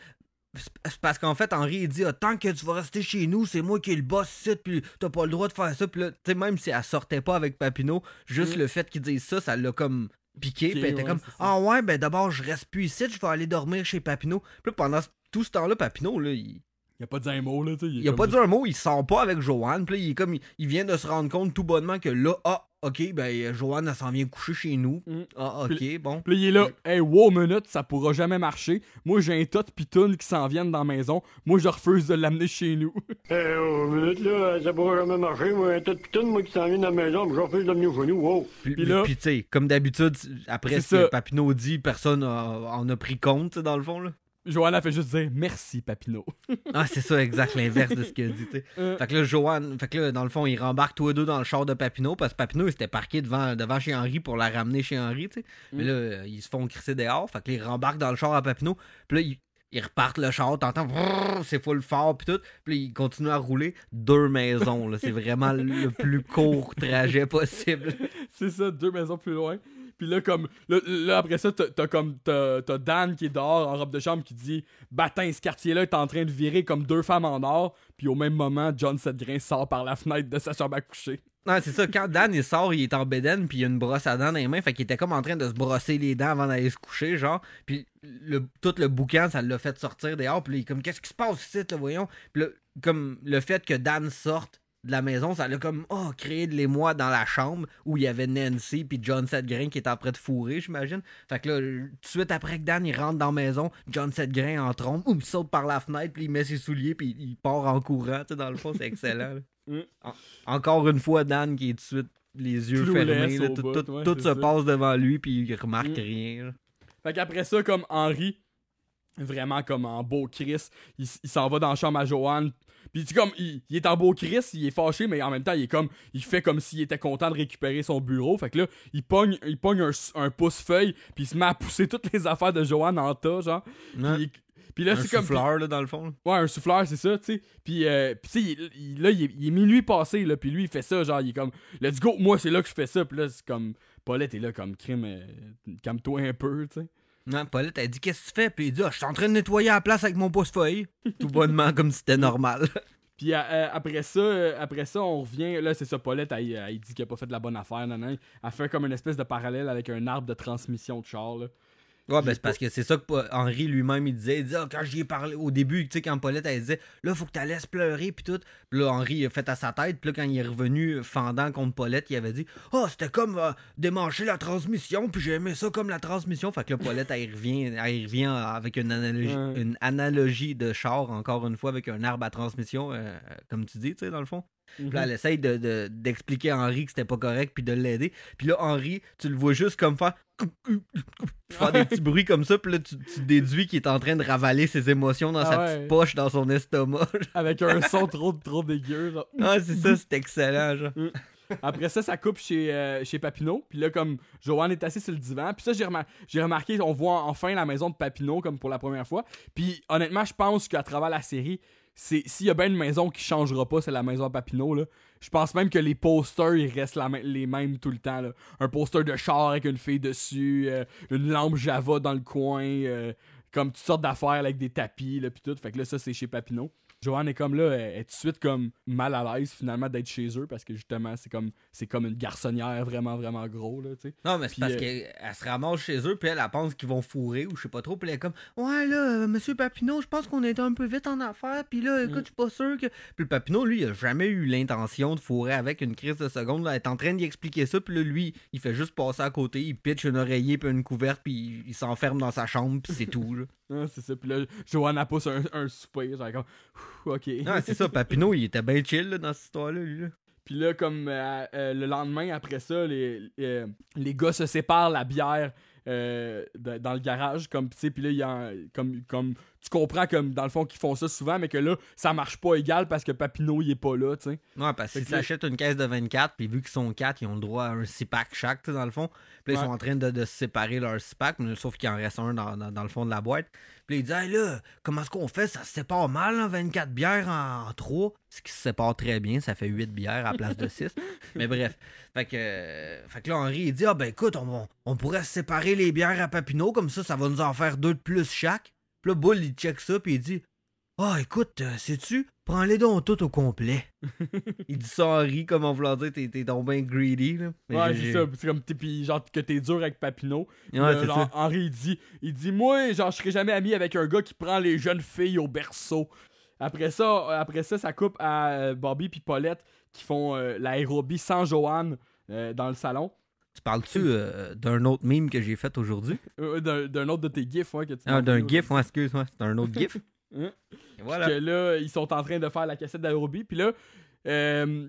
C'est- parce qu'en fait, Henri, il dit ah, Tant que tu vas rester chez nous, c'est moi qui est le boss ici, puis t'as pas le droit de faire ça. Puis là, tu sais, même si elle sortait pas avec Papineau, juste Mm. le fait qu'il dise ça, ça l'a comme piqué. Piqué, puis elle était ouais, comme. Ah ouais, ben d'abord, je reste plus ici, je vais aller dormir chez Papineau. Puis là, pendant tout ce temps-là, Papineau, là, il. Il a pas dit un mot, là, tu sais. Il a pas dit un mot, il sort pas avec Joanne. Puis là, il est comme, il, il vient de se rendre compte tout bonnement que là, ah, ok, ben Joanne, elle s'en vient coucher chez nous. Mm. Ah, ok, bon. Puis là, il est là, hey, wow, minute, ça pourra jamais marcher. Moi, j'ai un tas de pitounes qui s'en viennent dans la maison. Moi, je refuse de l'amener chez nous. Eh, oh, minute, là, ça pourra jamais marcher. Moi, un tas de pitounes, moi, qui s'en vient dans la maison, j'en fais de venir chez nous. Wow. Puis, Puis là- puis, tu sais, comme d'habitude, après C'est ce que ça. Papineau dit, personne a- en a pris compte, dans le fond. Là. Joanne a fait juste dire merci, Papineau. Ah, c'est ça, exact, l'inverse de ce qu'il a dit. Euh, Fait que là, Joanne, fait que là, dans le fond, ils rembarquent tous les deux dans le char de Papineau parce que Papineau, il s'était parqué devant, devant chez Henri pour la ramener chez Henri, tu sais. Mais Mm. là, euh, ils se font crisser dehors. Fait que là, ils rembarquent dans le char à Papineau. Puis là, ils, ils repartent le char, t'entends, c'est full fort, puis tout. Puis là, ils continuent à rouler deux maisons, là. C'est vraiment le plus court trajet possible. c'est ça, deux maisons plus loin. Puis là, comme, là, après ça, t'as comme, Dan qui est dehors en robe de chambre qui dit Batin, ce quartier-là est en train de virer comme deux femmes en or. Puis au même moment, John Sedgrain sort par la fenêtre de sa chambre à coucher. Non, c'est ça. Quand Dan il sort, il est en bédaine, puis il a une brosse à dents dans les mains. Fait qu'il était comme en train de se brosser les dents avant d'aller se coucher, genre. Puis le, tout le boucan, ça l'a fait sortir dehors. Puis il est comme, qu'est-ce qui se passe ici, là, voyons. Puis là, comme le fait que Dan sorte de la maison, ça l'a comme, oh, créé de l'émoi dans la chambre où il y avait Nancy puis John Sedgrain qui était en train de fourrer, j'imagine. Fait que là, tout de suite après que Dan il rentre dans la maison, John Sedgrain en trompe, ou il saute par la fenêtre, puis il met ses souliers, puis il part en courant. Tu sais, dans le fond, c'est excellent. Mm. En- encore une fois, Dan qui est tout de suite les yeux fermés. là, tout bout, tout- ouais, tout c'est se ça. passe devant lui, puis il remarque Mm. rien. là. Fait qu'après ça, comme Henri, vraiment comme en beau Chris, il, il s'en va dans la chambre à Joanne. Puis tu sais, comme, il, il est en beau Chris, il est fâché, mais en même temps, il est comme, il fait comme s'il était content de récupérer son bureau. Fait que là, il pogne, il pogne un, un pouce-feuille, puis il se met à pousser toutes les affaires de Joanne en tas, genre. Ouais. Puis, puis là, un c'est comme. souffleur, là, dans le fond. Ouais, un souffleur, c'est ça, tu sais. Puis, euh, puis tu sais, il- il- là, il est, il est minuit passé, là, puis lui, il fait ça, genre, il est comme, let's go, moi, c'est là que je fais ça. Puis là, c'est comme, Paulette est là comme crime, euh, calme-toi un peu, tu sais. Non, Paulette, elle dit Qu'est-ce que tu fais? Puis il dit Ah, Je suis en train de nettoyer la place avec mon pouce-feuille. Tout bonnement, comme si c'était normal. Puis euh, euh, après ça, euh, après ça, on revient. Là, c'est ça, Paulette, elle, dit qu'il a pas fait de la bonne affaire. nan, nan. Elle fait comme une espèce de parallèle avec un arbre de transmission de char. Là. Ouais, ben c'est parce que c'est ça que Pa- Henri lui-même il disait. Il disait, Ah, quand j'y ai parlé au début, tu sais, quand Paulette elle disait, là, faut que tu la laisses pleurer, puis tout. Puis là, Henri il a fait à sa tête, puis là, quand il est revenu fendant contre Paulette, il avait dit, oh, c'était comme euh, démancher la transmission, puis j'ai aimé ça comme la transmission. Fait que là, Paulette, elle y revient, elle y revient avec une analogie, Ouais. une analogie de char, encore une fois, avec un arbre à transmission, euh, comme tu dis, tu sais, dans le fond. Puis là, elle essaye de- de- d'expliquer à Henri que c'était pas correct, puis de l'aider. Puis là, Henri, tu le vois juste comme faire. faire des petits bruits comme ça, puis là, tu, tu déduis qu'il est en train de ravaler ses émotions dans Ah sa ouais. petite poche, dans son estomac. Avec un son trop, trop dégueu. genre. ah, c'est ça, c'est excellent, genre. Après ça, ça coupe chez, euh, chez Papineau. Puis là, comme Joanne est assise sur le divan. Puis ça, j'ai remar- j'ai remarqué, on voit enfin la maison de Papineau comme pour la première fois. Puis honnêtement, je pense qu'à travers la série, c'est s'il y a bien une maison qui changera pas, c'est la maison Papineau. Là. Je pense même que les posters, ils restent les mêmes tout le temps. Un poster de char avec une fille dessus, euh, une lampe Java dans le coin, euh, comme toutes sortes d'affaires avec des tapis, là, tout. Fait que là, ça, c'est chez Papineau. Joanne est comme là, elle est tout de suite comme mal à l'aise finalement d'être chez eux parce que justement c'est comme c'est comme une garçonnière vraiment vraiment gros là tu sais. Non, mais c'est parce euh, qu'elle se ramasse chez eux, puis elle, elle pense qu'ils vont fourrer, ou je sais pas trop, puis elle est comme Ouais, là, euh, monsieur Papineau, je pense qu'on est un peu vite en affaires, puis là, écoute, Mm. je suis pas sûr que. Puis le Papineau, lui, il a jamais eu l'intention de fourrer avec une crise de seconde, là, elle est en train d'y expliquer ça, puis là, lui, il fait juste passer à côté, il pitch une oreiller, puis une couverte, puis il, s'enferme dans sa chambre, puis c'est tout, là. Ah, c'est ça. Puis là Joanne pousse un, un soupir genre comme OK. Non, c'est ça, Papineau, il était bien chill, là, dans cette histoire-là, lui, là. Puis là comme euh, euh, le lendemain après ça les euh, les gars se séparent la bière euh, de- dans le garage comme tu sais puis là il y a comme comme tu comprends comme dans le fond qu'ils font ça souvent mais que là ça marche pas égal parce que Papineau il est pas là tu sais. Ouais, parce qu'ils s'achètent une caisse de 24, puis vu qu'ils sont 4, ils ont le droit à un 6-pack chaque, tu sais, dans le fond. Puis là, ils sont en train de, de se séparer leur 6-pack, mais sauf qu'il en reste un dans, dans- dans le fond de la boîte. Puis là, ils disent, hey là, comment est-ce qu'on fait? Ça se sépare mal, hein, 24 bières en, 3. Ce qui se sépare très bien, ça fait 8 bières à la place de 6. mais bref. Fait que, euh, fait que là, Henri, il dit, ah ben écoute, on, on pourrait séparer les bières à Papineau, comme ça, ça va nous en faire deux de plus chaque. Puis là, Bull, il check ça, puis il dit, ah écoute, euh, sais-tu, prends-les donc toutes au complet. Il dit ça en rit comme en voulant dire t'es, donc bien greedy. Là. Mais Ouais, c'est ça. C'est comme, t'es- puis genre, que t'es dur avec Papineau. Ouais, Là, c'est genre, ça. Henri, il dit, il dit, moi, genre, je serais jamais ami avec un gars qui prend les jeunes filles au berceau. Après ça, après ça, ça coupe à euh, Bobby puis Paulette qui font euh, l'aérobie sans Joanne dans le salon. Tu parles-tu euh, d'un autre meme que j'ai fait aujourd'hui? Euh, d'un, autre de tes gifs, ouais, que tu Ah, d'un gif, ouais, excuse-moi, c'est un autre gif. Hein? Voilà. que là, ils sont en train de faire la cassette d'aérobie. Puis là, euh,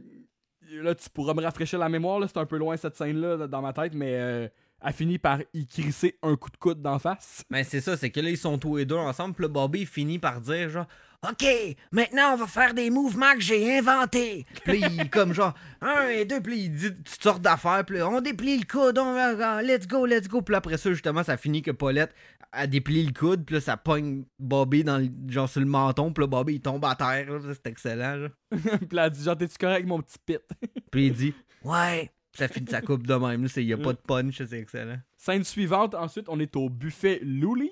là, tu pourras me rafraîchir la mémoire. Là, c'est un peu loin cette scène-là dans ma tête, mais elle finit par y crisser un coup de coude d'en face. Mais c'est ça, c'est que là, ils sont tous les deux ensemble, puis le Bobby finit par dire genre OK, maintenant on va faire des mouvements que j'ai inventés. Puis là, il comme genre un et deux, puis là, il dit toutes sortes d'affaires, puis là, on déplie le coude, on va, let's go, let's go. Puis là, après ça, justement, ça finit que Paulette a déplié le coude, puis là, ça pogne Bobby dans le, genre sur le menton, puis là, Bobby il tombe à terre, là, c'est excellent. Là. puis là, elle dit genre, t'es-tu correct, mon petit pit? Puis il dit Ouais, ça finit sa coupe de même, il n'y a pas de punch, c'est excellent. Scène suivante, ensuite, on est au buffet Loulies.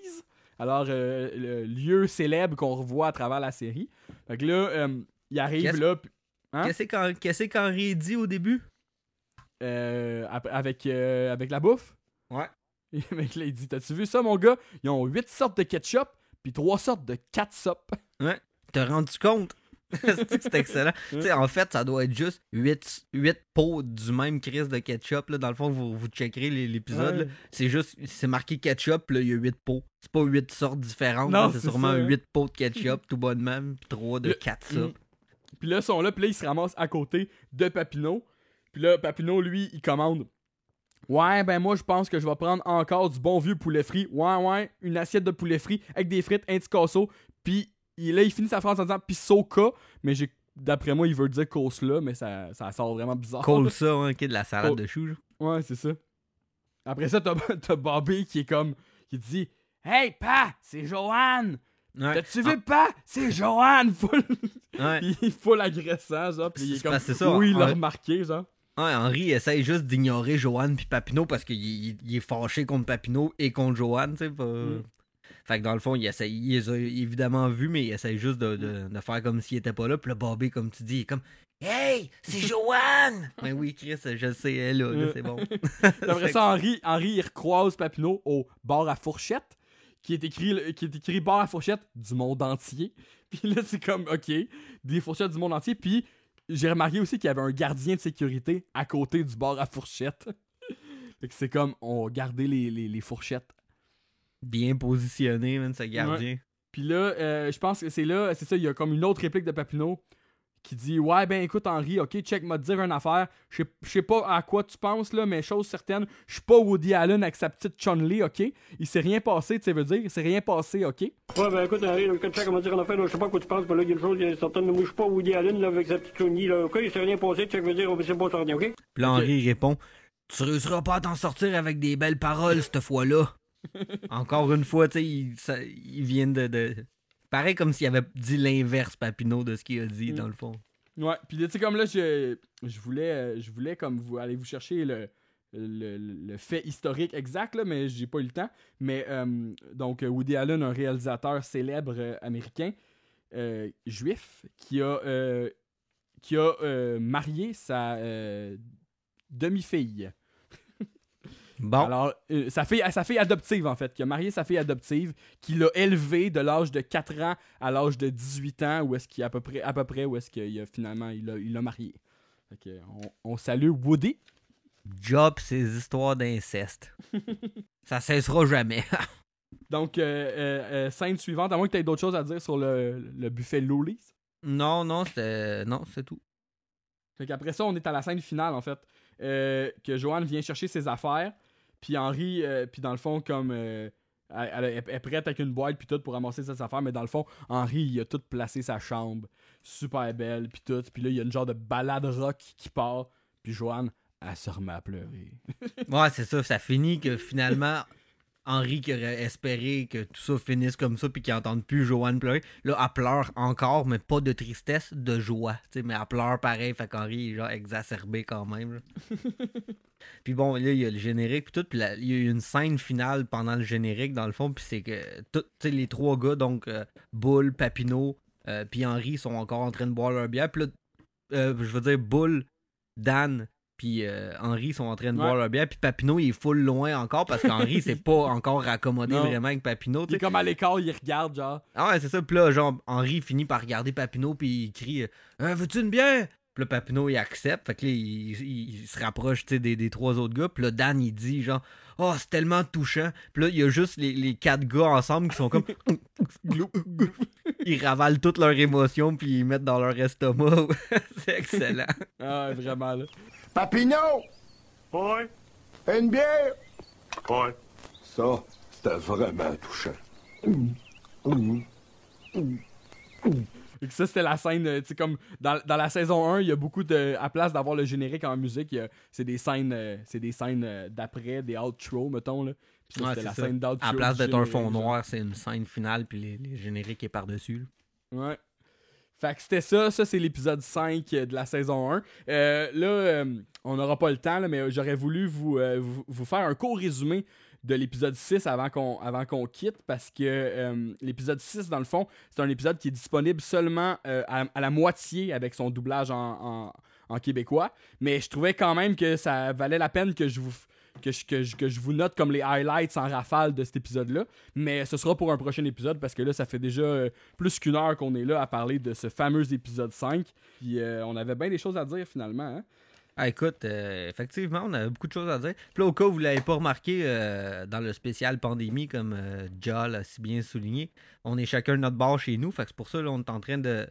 Alors, euh, le lieu célèbre qu'on revoit à travers la série. Fait que là, euh, il arrive là, Hein? Qu'est-ce qu'Hen- qu'est-ce qu'Henri dit au début? Euh, avec, euh, avec la bouffe? Ouais. Et le mec, là, il dit T'as-tu vu ça, mon gars? Ils ont 8 sortes de ketchup, puis 3 sortes de catsup. T'as rendu compte? C'est excellent. Tu sais, en fait, ça doit être juste 8, pots du même crise de ketchup. Là. Dans le fond, vous, vous checkerez l'épisode. Ouais. C'est juste, c'est marqué ketchup, là, il y a 8 pots. C'est pas 8 sortes différentes. C'est sûrement ça, hein. 8 pots de ketchup, tout bonnement, puis 3 de Le- catsup. Mm. Puis là, ils sont là, puis là, ils se ramassent à côté de Papineau. Puis là, Papineau, lui, il commande Ouais, ben moi, je pense que je vais prendre encore du bon vieux poulet frit. Ouais, ouais, une assiette de poulet frit avec des frites, un petit casseau. Puis il, là, il finit sa phrase en disant Pisoka, mais j'ai d'après moi, il veut dire Coleslaw, mais ça, ça sort vraiment bizarre. Cole ça, hein, qui est de la salade Oh. de choux. Ouais, c'est ça. Après ça, t'as Bobby qui est comme. qui dit Hey, pa, c'est Joanne! Ouais. T'as-tu vu, pa? C'est Joanne! Full, Ah, ouais. il est full agressant, genre. Puis il est C'est comme. ça, oui, il l'a remarqué, genre. Ouais, Henry essaye juste d'ignorer Joanne puis Papineau parce qu'il il- il est fâché contre Papineau et contre Joanne, tu sais. pas- Mm. Fait que dans le fond, il, les a évidemment vus, mais il essaye juste de, de- de faire comme s'il était pas là. Puis le Bobby, comme tu dis, il est comme Hey, c'est Joanne! Mais oui, Chris, je le sais, elle est là, là, c'est bon. Après ça, Henri, Henri, il recroise Papineau au bar à fourchette, qui est écrit, qui est écrit bar à fourchette du monde entier. Puis là, c'est comme, OK, des fourchettes du monde entier. Puis j'ai remarqué aussi qu'il y avait un gardien de sécurité à côté du bar à fourchette. fait que c'est comme, on gardait les, les, les fourchettes. Bien positionné, man, ce gardien. Puis là, euh, je pense que c'est là, c'est ça, il y a comme une autre réplique de Papineau qui dit Ouais, ben écoute, Henri, ok, check, m'a dire une affaire. Je sais- pas à quoi tu penses, là, mais chose certaine, je suis pas Woody Allen avec sa petite Chun-Li, ok? Il s'est rien passé, tu sais, veut dire, il s'est rien passé, ok? Ouais, ben écoute, Henri, tu sais comment dire en affaire, je sais pas à quoi tu penses, mais là, il y a une chose, il y a certaine, moi, je suis pas Woody Allen, là, avec sa petite Sony, là, ok, il s'est rien passé, tu sais, veut dire, c'est pas sorti, ok? Puis là, Henry répond Tu réussiras pas à t'en sortir avec des belles paroles cette fois-là. Encore une fois, tu sais, il, ça- il vient de, de- Pareil comme s'il avait dit l'inverse, Papineau, de ce qu'il a dit, Mm. dans le fond. Ouais, puis tu sais, comme là, je, je voulais, euh, je voulais comme vous aller vous chercher le, le, le fait historique exact, là, mais j'ai pas eu le temps. Mais euh, donc, Woody Allen, un réalisateur célèbre euh, américain, euh, juif, qui a, qui a marié sa demi-fille. Bon, Alors, euh, sa, fille, sa fille adoptive, en fait, qui a marié sa fille adoptive, qui l'a élevée de l'âge de 4 ans à l'âge de 18 ans, où est-ce qu'il à peu près, à peu près où est-ce qu'il a finalement il l'a il l'a marié. Fait que, on, on salue Woody. job, ces histoires d'inceste. ça cessera jamais. Donc, euh, euh, euh, scène suivante, à moins que tu aies d'autres choses à dire sur le, le buffet Lowly's. non, non, c'était. Non, c'est tout. Fait qu'après ça, on est à la scène finale, en fait, euh, que Joanne vient chercher ses affaires, puis Henri, euh, puis dans le fond, comme... euh, elle, est prête avec une boîte puis tout pour ramasser ses affaires, mais dans le fond, Henri, il a tout placé sa chambre, super belle, puis tout, puis là, il y a une genre de balade rock qui part, puis Joanne, elle se remet à pleurer. Ouais, c'est ça. Ça finit que finalement, Henri qui aurait espéré que tout ça finisse comme ça puis qu'il n'entende plus Joanne pleurer. Là, elle pleure encore, mais pas de tristesse, de joie. mais elle pleure pareil. Fait qu'Henri est genre exacerbé quand même. puis bon, là, il y a le générique puis tout. Puis là, il y a eu une scène finale pendant le générique, dans le fond. Puis c'est que tout, les trois gars, donc euh, Bull, Papineau, euh, puis Henri, sont encore en train de boire leur bière. Puis là, euh, je veux dire, Bull, Dan, puis euh, Henri sont en train de Ouais. boire leur bière. Puis Papineau, il est full loin encore parce qu'Henri s'est pas encore raccommodé vraiment avec Papineau. tu Il est comme à l'écart, il regarde, genre... Ah ouais, c'est ça. Puis là, genre, Henri finit par regarder Papineau, puis il crie euh, Veux-tu une bière Puis là, Papineau, il accepte. Fait que là, il, il- il se rapproche des, des trois autres gars. Puis là, Dan, il dit genre Oh, c'est tellement touchant. Puis là, il y a juste les, les quatre gars ensemble qui sont comme Ils ravalent toutes leurs émotions, puis ils mettent dans leur estomac. c'est excellent. Ah, ouais, vraiment, là. Papineau! Ouais, Une bière! ouais. Ça, c'était vraiment touchant. Que ça, c'était la scène, euh, tu sais, comme dans, dans la saison 1, il y a beaucoup de. À place d'avoir le générique en musique, c'est des scènes, euh, c'est des scènes euh, d'après, des outros, mettons, là. Puis ça, Ouais, c'était c'est la ça. scène d'outro. À la place d'être un fond noir, c'est une scène finale, puis les, les génériques est par-dessus. Ouais. Fait que c'était ça, ça c'est l'épisode 5 de la saison 1. Euh, là, euh, on n'aura pas le temps, là, mais j'aurais voulu vous, euh, vous, faire un court résumé de l'épisode 6 avant qu'on avant qu'on quitte parce que euh, l'épisode 6 dans le fond c'est un épisode qui est disponible seulement euh, à, la moitié avec son doublage en, en- québécois mais je trouvais quand même que ça valait la peine que je vous que je, que, je, que je vous note comme les highlights en rafale de cet épisode-là. Mais ce sera pour un prochain épisode parce que là, ça fait déjà euh, plus qu'une heure qu'on est là à parler de ce fameux épisode 5. Puis euh, on avait bien des choses à dire finalement. hein. Ah, écoute, euh, effectivement, on avait beaucoup de choses à dire. Puis là, au cas où vous l'avez pas remarqué, dans le spécial pandémie, comme euh, l'a si bien souligné, on est chacun de notre bord chez nous. Fait que c'est pour ça, là, on est en train de.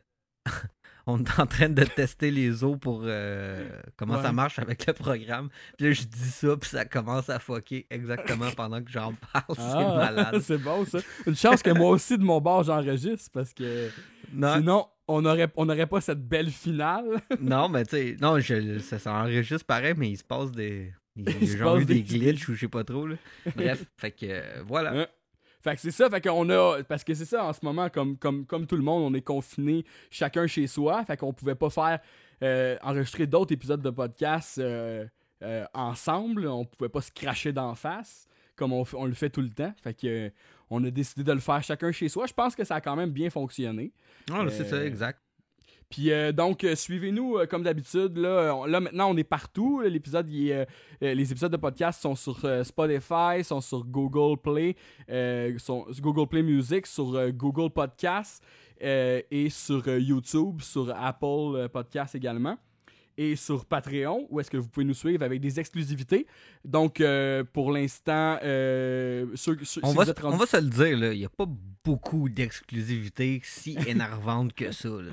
On est en train de tester les eaux pour euh, comment Ouais. ça marche avec le programme. Puis là, je dis ça, puis ça commence à fucker exactement pendant que j'en parle. C'est Ah, malade. c'est bon ça. Une chance que moi aussi de mon bord j'enregistre parce que Non, sinon on aurait on n'aurait pas cette belle finale. non, mais tu sais, non, je, ça s'enregistre pareil, mais il se passe des. Il Il genre eu des glitches ou je sais pas trop. Là. Bref, fait que euh, voilà. Fait que c'est ça, fait qu'on a. Parce que c'est ça, en ce moment, comme, comme, comme tout le monde, on est confiné chacun chez soi. Fait qu'on pouvait pas faire. euh, enregistrer d'autres épisodes de podcast euh, euh, ensemble. On pouvait pas se cracher d'en face, comme on, on le fait tout le temps. Fait que. on a décidé de le faire chacun chez soi. Je pense que ça a quand même bien fonctionné. Là, c'est ça, exact. Puis euh, donc, euh, suivez-nous euh, comme d'habitude. Là, là, maintenant, on est partout. L'épisode, les épisodes de podcast sont sur Spotify, sont sur Google Play, sont Google Play Music, sur Google Podcast et sur YouTube, sur Apple Podcast également. Et sur Patreon, où est-ce que vous pouvez nous suivre avec des exclusivités. Donc, euh, pour l'instant, euh, ceux, ceux- On, si va, êtes on va se le dire, il n'y a pas beaucoup d'exclusivité si énervante que ça. là,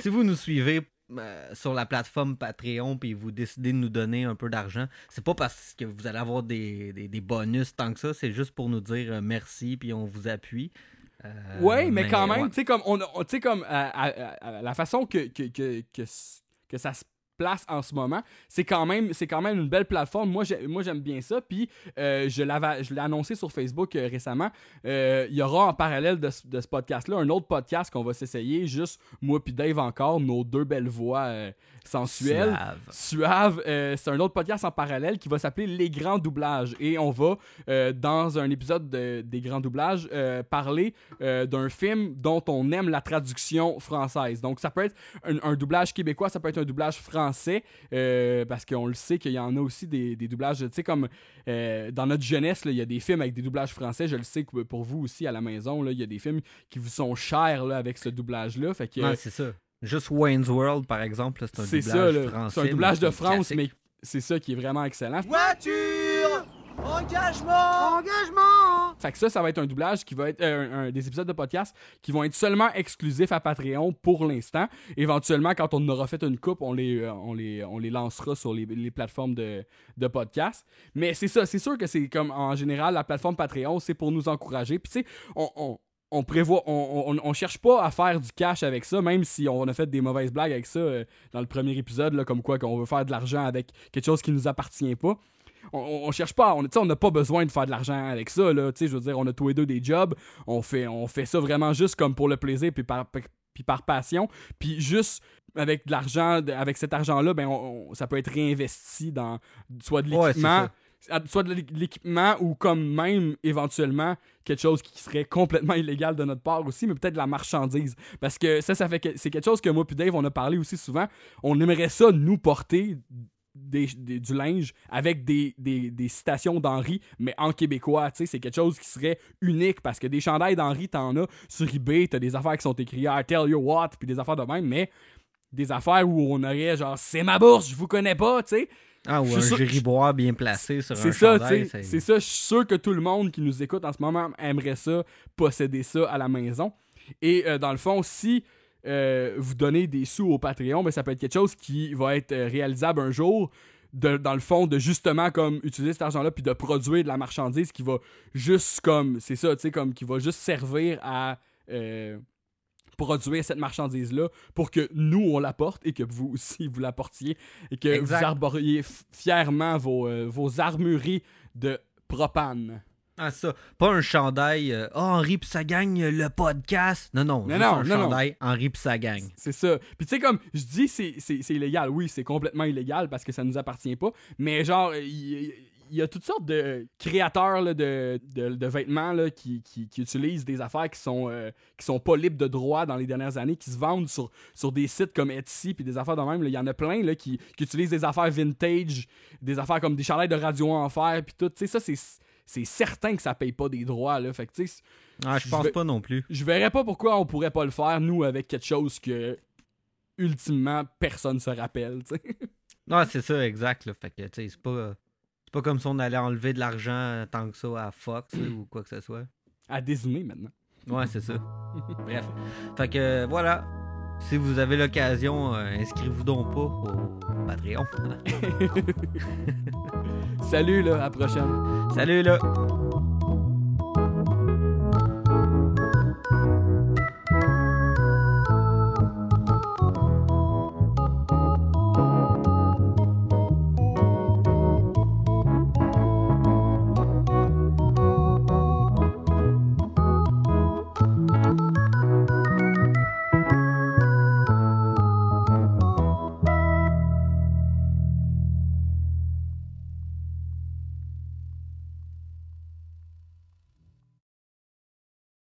si vous nous suivez euh, sur la plateforme Patreon puis vous décidez de nous donner un peu d'argent, c'est pas parce que vous allez avoir des, des- des bonus tant que ça, c'est juste pour nous dire merci puis on vous appuie. Euh, Ouais, mais, quand même, ouais. tu sais, comme, on, on- comme à- à- à- à la façon que, que, que, que, ça se place en ce moment, c'est quand même c'est quand même une belle plateforme. Moi, j'ai- moi j'aime bien ça. Puis euh, je l'avais je l'ai annoncé sur Facebook euh, récemment. Euh, Il y aura en parallèle de, ce- de ce podcast-là un autre podcast qu'on va s'essayer, juste moi puis Dave encore, nos deux belles voix sensuelles. Suave. Suave, c'est un autre podcast en parallèle qui va s'appeler Les Grands Doublages. Et on va, dans un épisode de- des Grands Doublages, parler d'un film dont on aime la traduction française. Donc, ça peut être un, un doublage québécois, ça peut être un doublage français, euh, parce qu'on le sait qu'il y en a aussi des, des doublages, tu sais, comme euh, dans notre jeunesse, là, il y a des films avec des doublages français. Je le sais que pour vous aussi à la maison, là, il y a des films qui vous sont chers là, avec ce doublage-là. Fait que, Non, c'est ça. Juste Wayne's World, par exemple, c'est un c'est doublage français. C'est un doublage de France, classique. mais c'est ça qui est vraiment excellent. Voiture Engagement Engagement Fait que ça, ça va être un doublage qui va être euh, des épisodes de podcast qui vont être seulement exclusifs à Patreon pour l'instant. Éventuellement, quand on aura fait une coupe, on les, euh, on les, on les lancera sur les, plateformes de, de podcast. Mais c'est ça, c'est sûr que c'est comme en général, la plateforme Patreon, c'est pour nous encourager. Puis tu sais, on, on- prévoit, on, on, on cherche pas à faire du cash avec ça, même si on a fait des mauvaises blagues avec ça euh, dans le premier épisode, là, comme quoi qu'on veut faire de l'argent avec quelque chose qui nous appartient pas on, cherche pas, on n'a pas besoin de faire de l'argent avec ça, là, tu sais, je veux dire, on a tous les deux des jobs, on fait, on fait ça vraiment juste comme pour le plaisir, puis par, puis par passion, puis juste avec de l'argent, avec cet argent-là, ben, on- on- ça peut être réinvesti dans soit de Ouais, l'équipement, soit de l'équipement ou comme même éventuellement quelque chose qui serait complètement illégal de notre part aussi, mais peut-être de la marchandise. Parce que ça, ça fait que c'est quelque chose que moi puis Dave, on a parlé aussi souvent. On aimerait ça nous porter des- des- du linge avec des, des, des citations d'Henri, mais en québécois, tu sais, c'est quelque chose qui serait unique parce que des chandails d'Henri, t'en as sur eBay, t'as des affaires qui sont écrites I tell you what, puis des affaires de même, mais des affaires où on aurait genre c'est ma bourse, je vous connais pas, tu sais. Ah, ou Je un gériboire bien placé sur un C'est ça, chandail. C'est ça, je suis sûr que tout le monde qui nous écoute en ce moment aimerait ça, posséder ça à la maison. Et euh, dans le fond, si euh, vous donnez des sous au Patreon, ben, ça peut être quelque chose qui va être euh, réalisable un jour. de- dans le fond, de justement comme utiliser cet argent-là puis de produire de la marchandise qui va juste comme, c'est ça, tu sais, comme qui va juste servir à euh, produire cette marchandise-là pour que nous, on l'apporte et que vous aussi, vous l'apportiez et que Exact. vous arboriez fièrement vos, euh, vos armureries de propane. Ah, ça. Pas un chandail. euh, Ah, Henri pis ça gagne le podcast. Non, non. Juste non, un non, non. chandail. Henri pis ça gagne. C'est ça. Puis tu sais, comme je dis, c'est illégal. Oui, c'est complètement illégal parce que ça nous appartient pas. Mais genre, il il y, a toutes sortes de créateurs là, de, de, de vêtements là, qui, qui, qui utilisent des affaires qui sont, euh, qui sont pas libres de droit dans les dernières années, qui se vendent sur, sur des sites comme Etsy puis des affaires de même. Il y en a plein là, qui, qui utilisent des affaires vintage, des affaires comme des chandails de radio enfer puis tout. Tu sais, ça, c'est c'est certain que ça paye pas des droits. Là. Fait que Ah, je pense pas non plus. je verrais pas pourquoi on pourrait pas le faire, nous, avec quelque chose que, ultimement, personne se rappelle. Non, c'est ça, exact. Là. Fait que, tu sais, c'est pas. C'est pas comme si on allait enlever de l'argent tant que ça à Fox ou quoi que ce soit. À Disney, maintenant. Ouais, c'est ça. Bref. Fait que, euh, voilà. Si vous avez l'occasion, euh, inscrivez-vous donc pas au Patreon. Salut, là, à la prochaine. Salut là!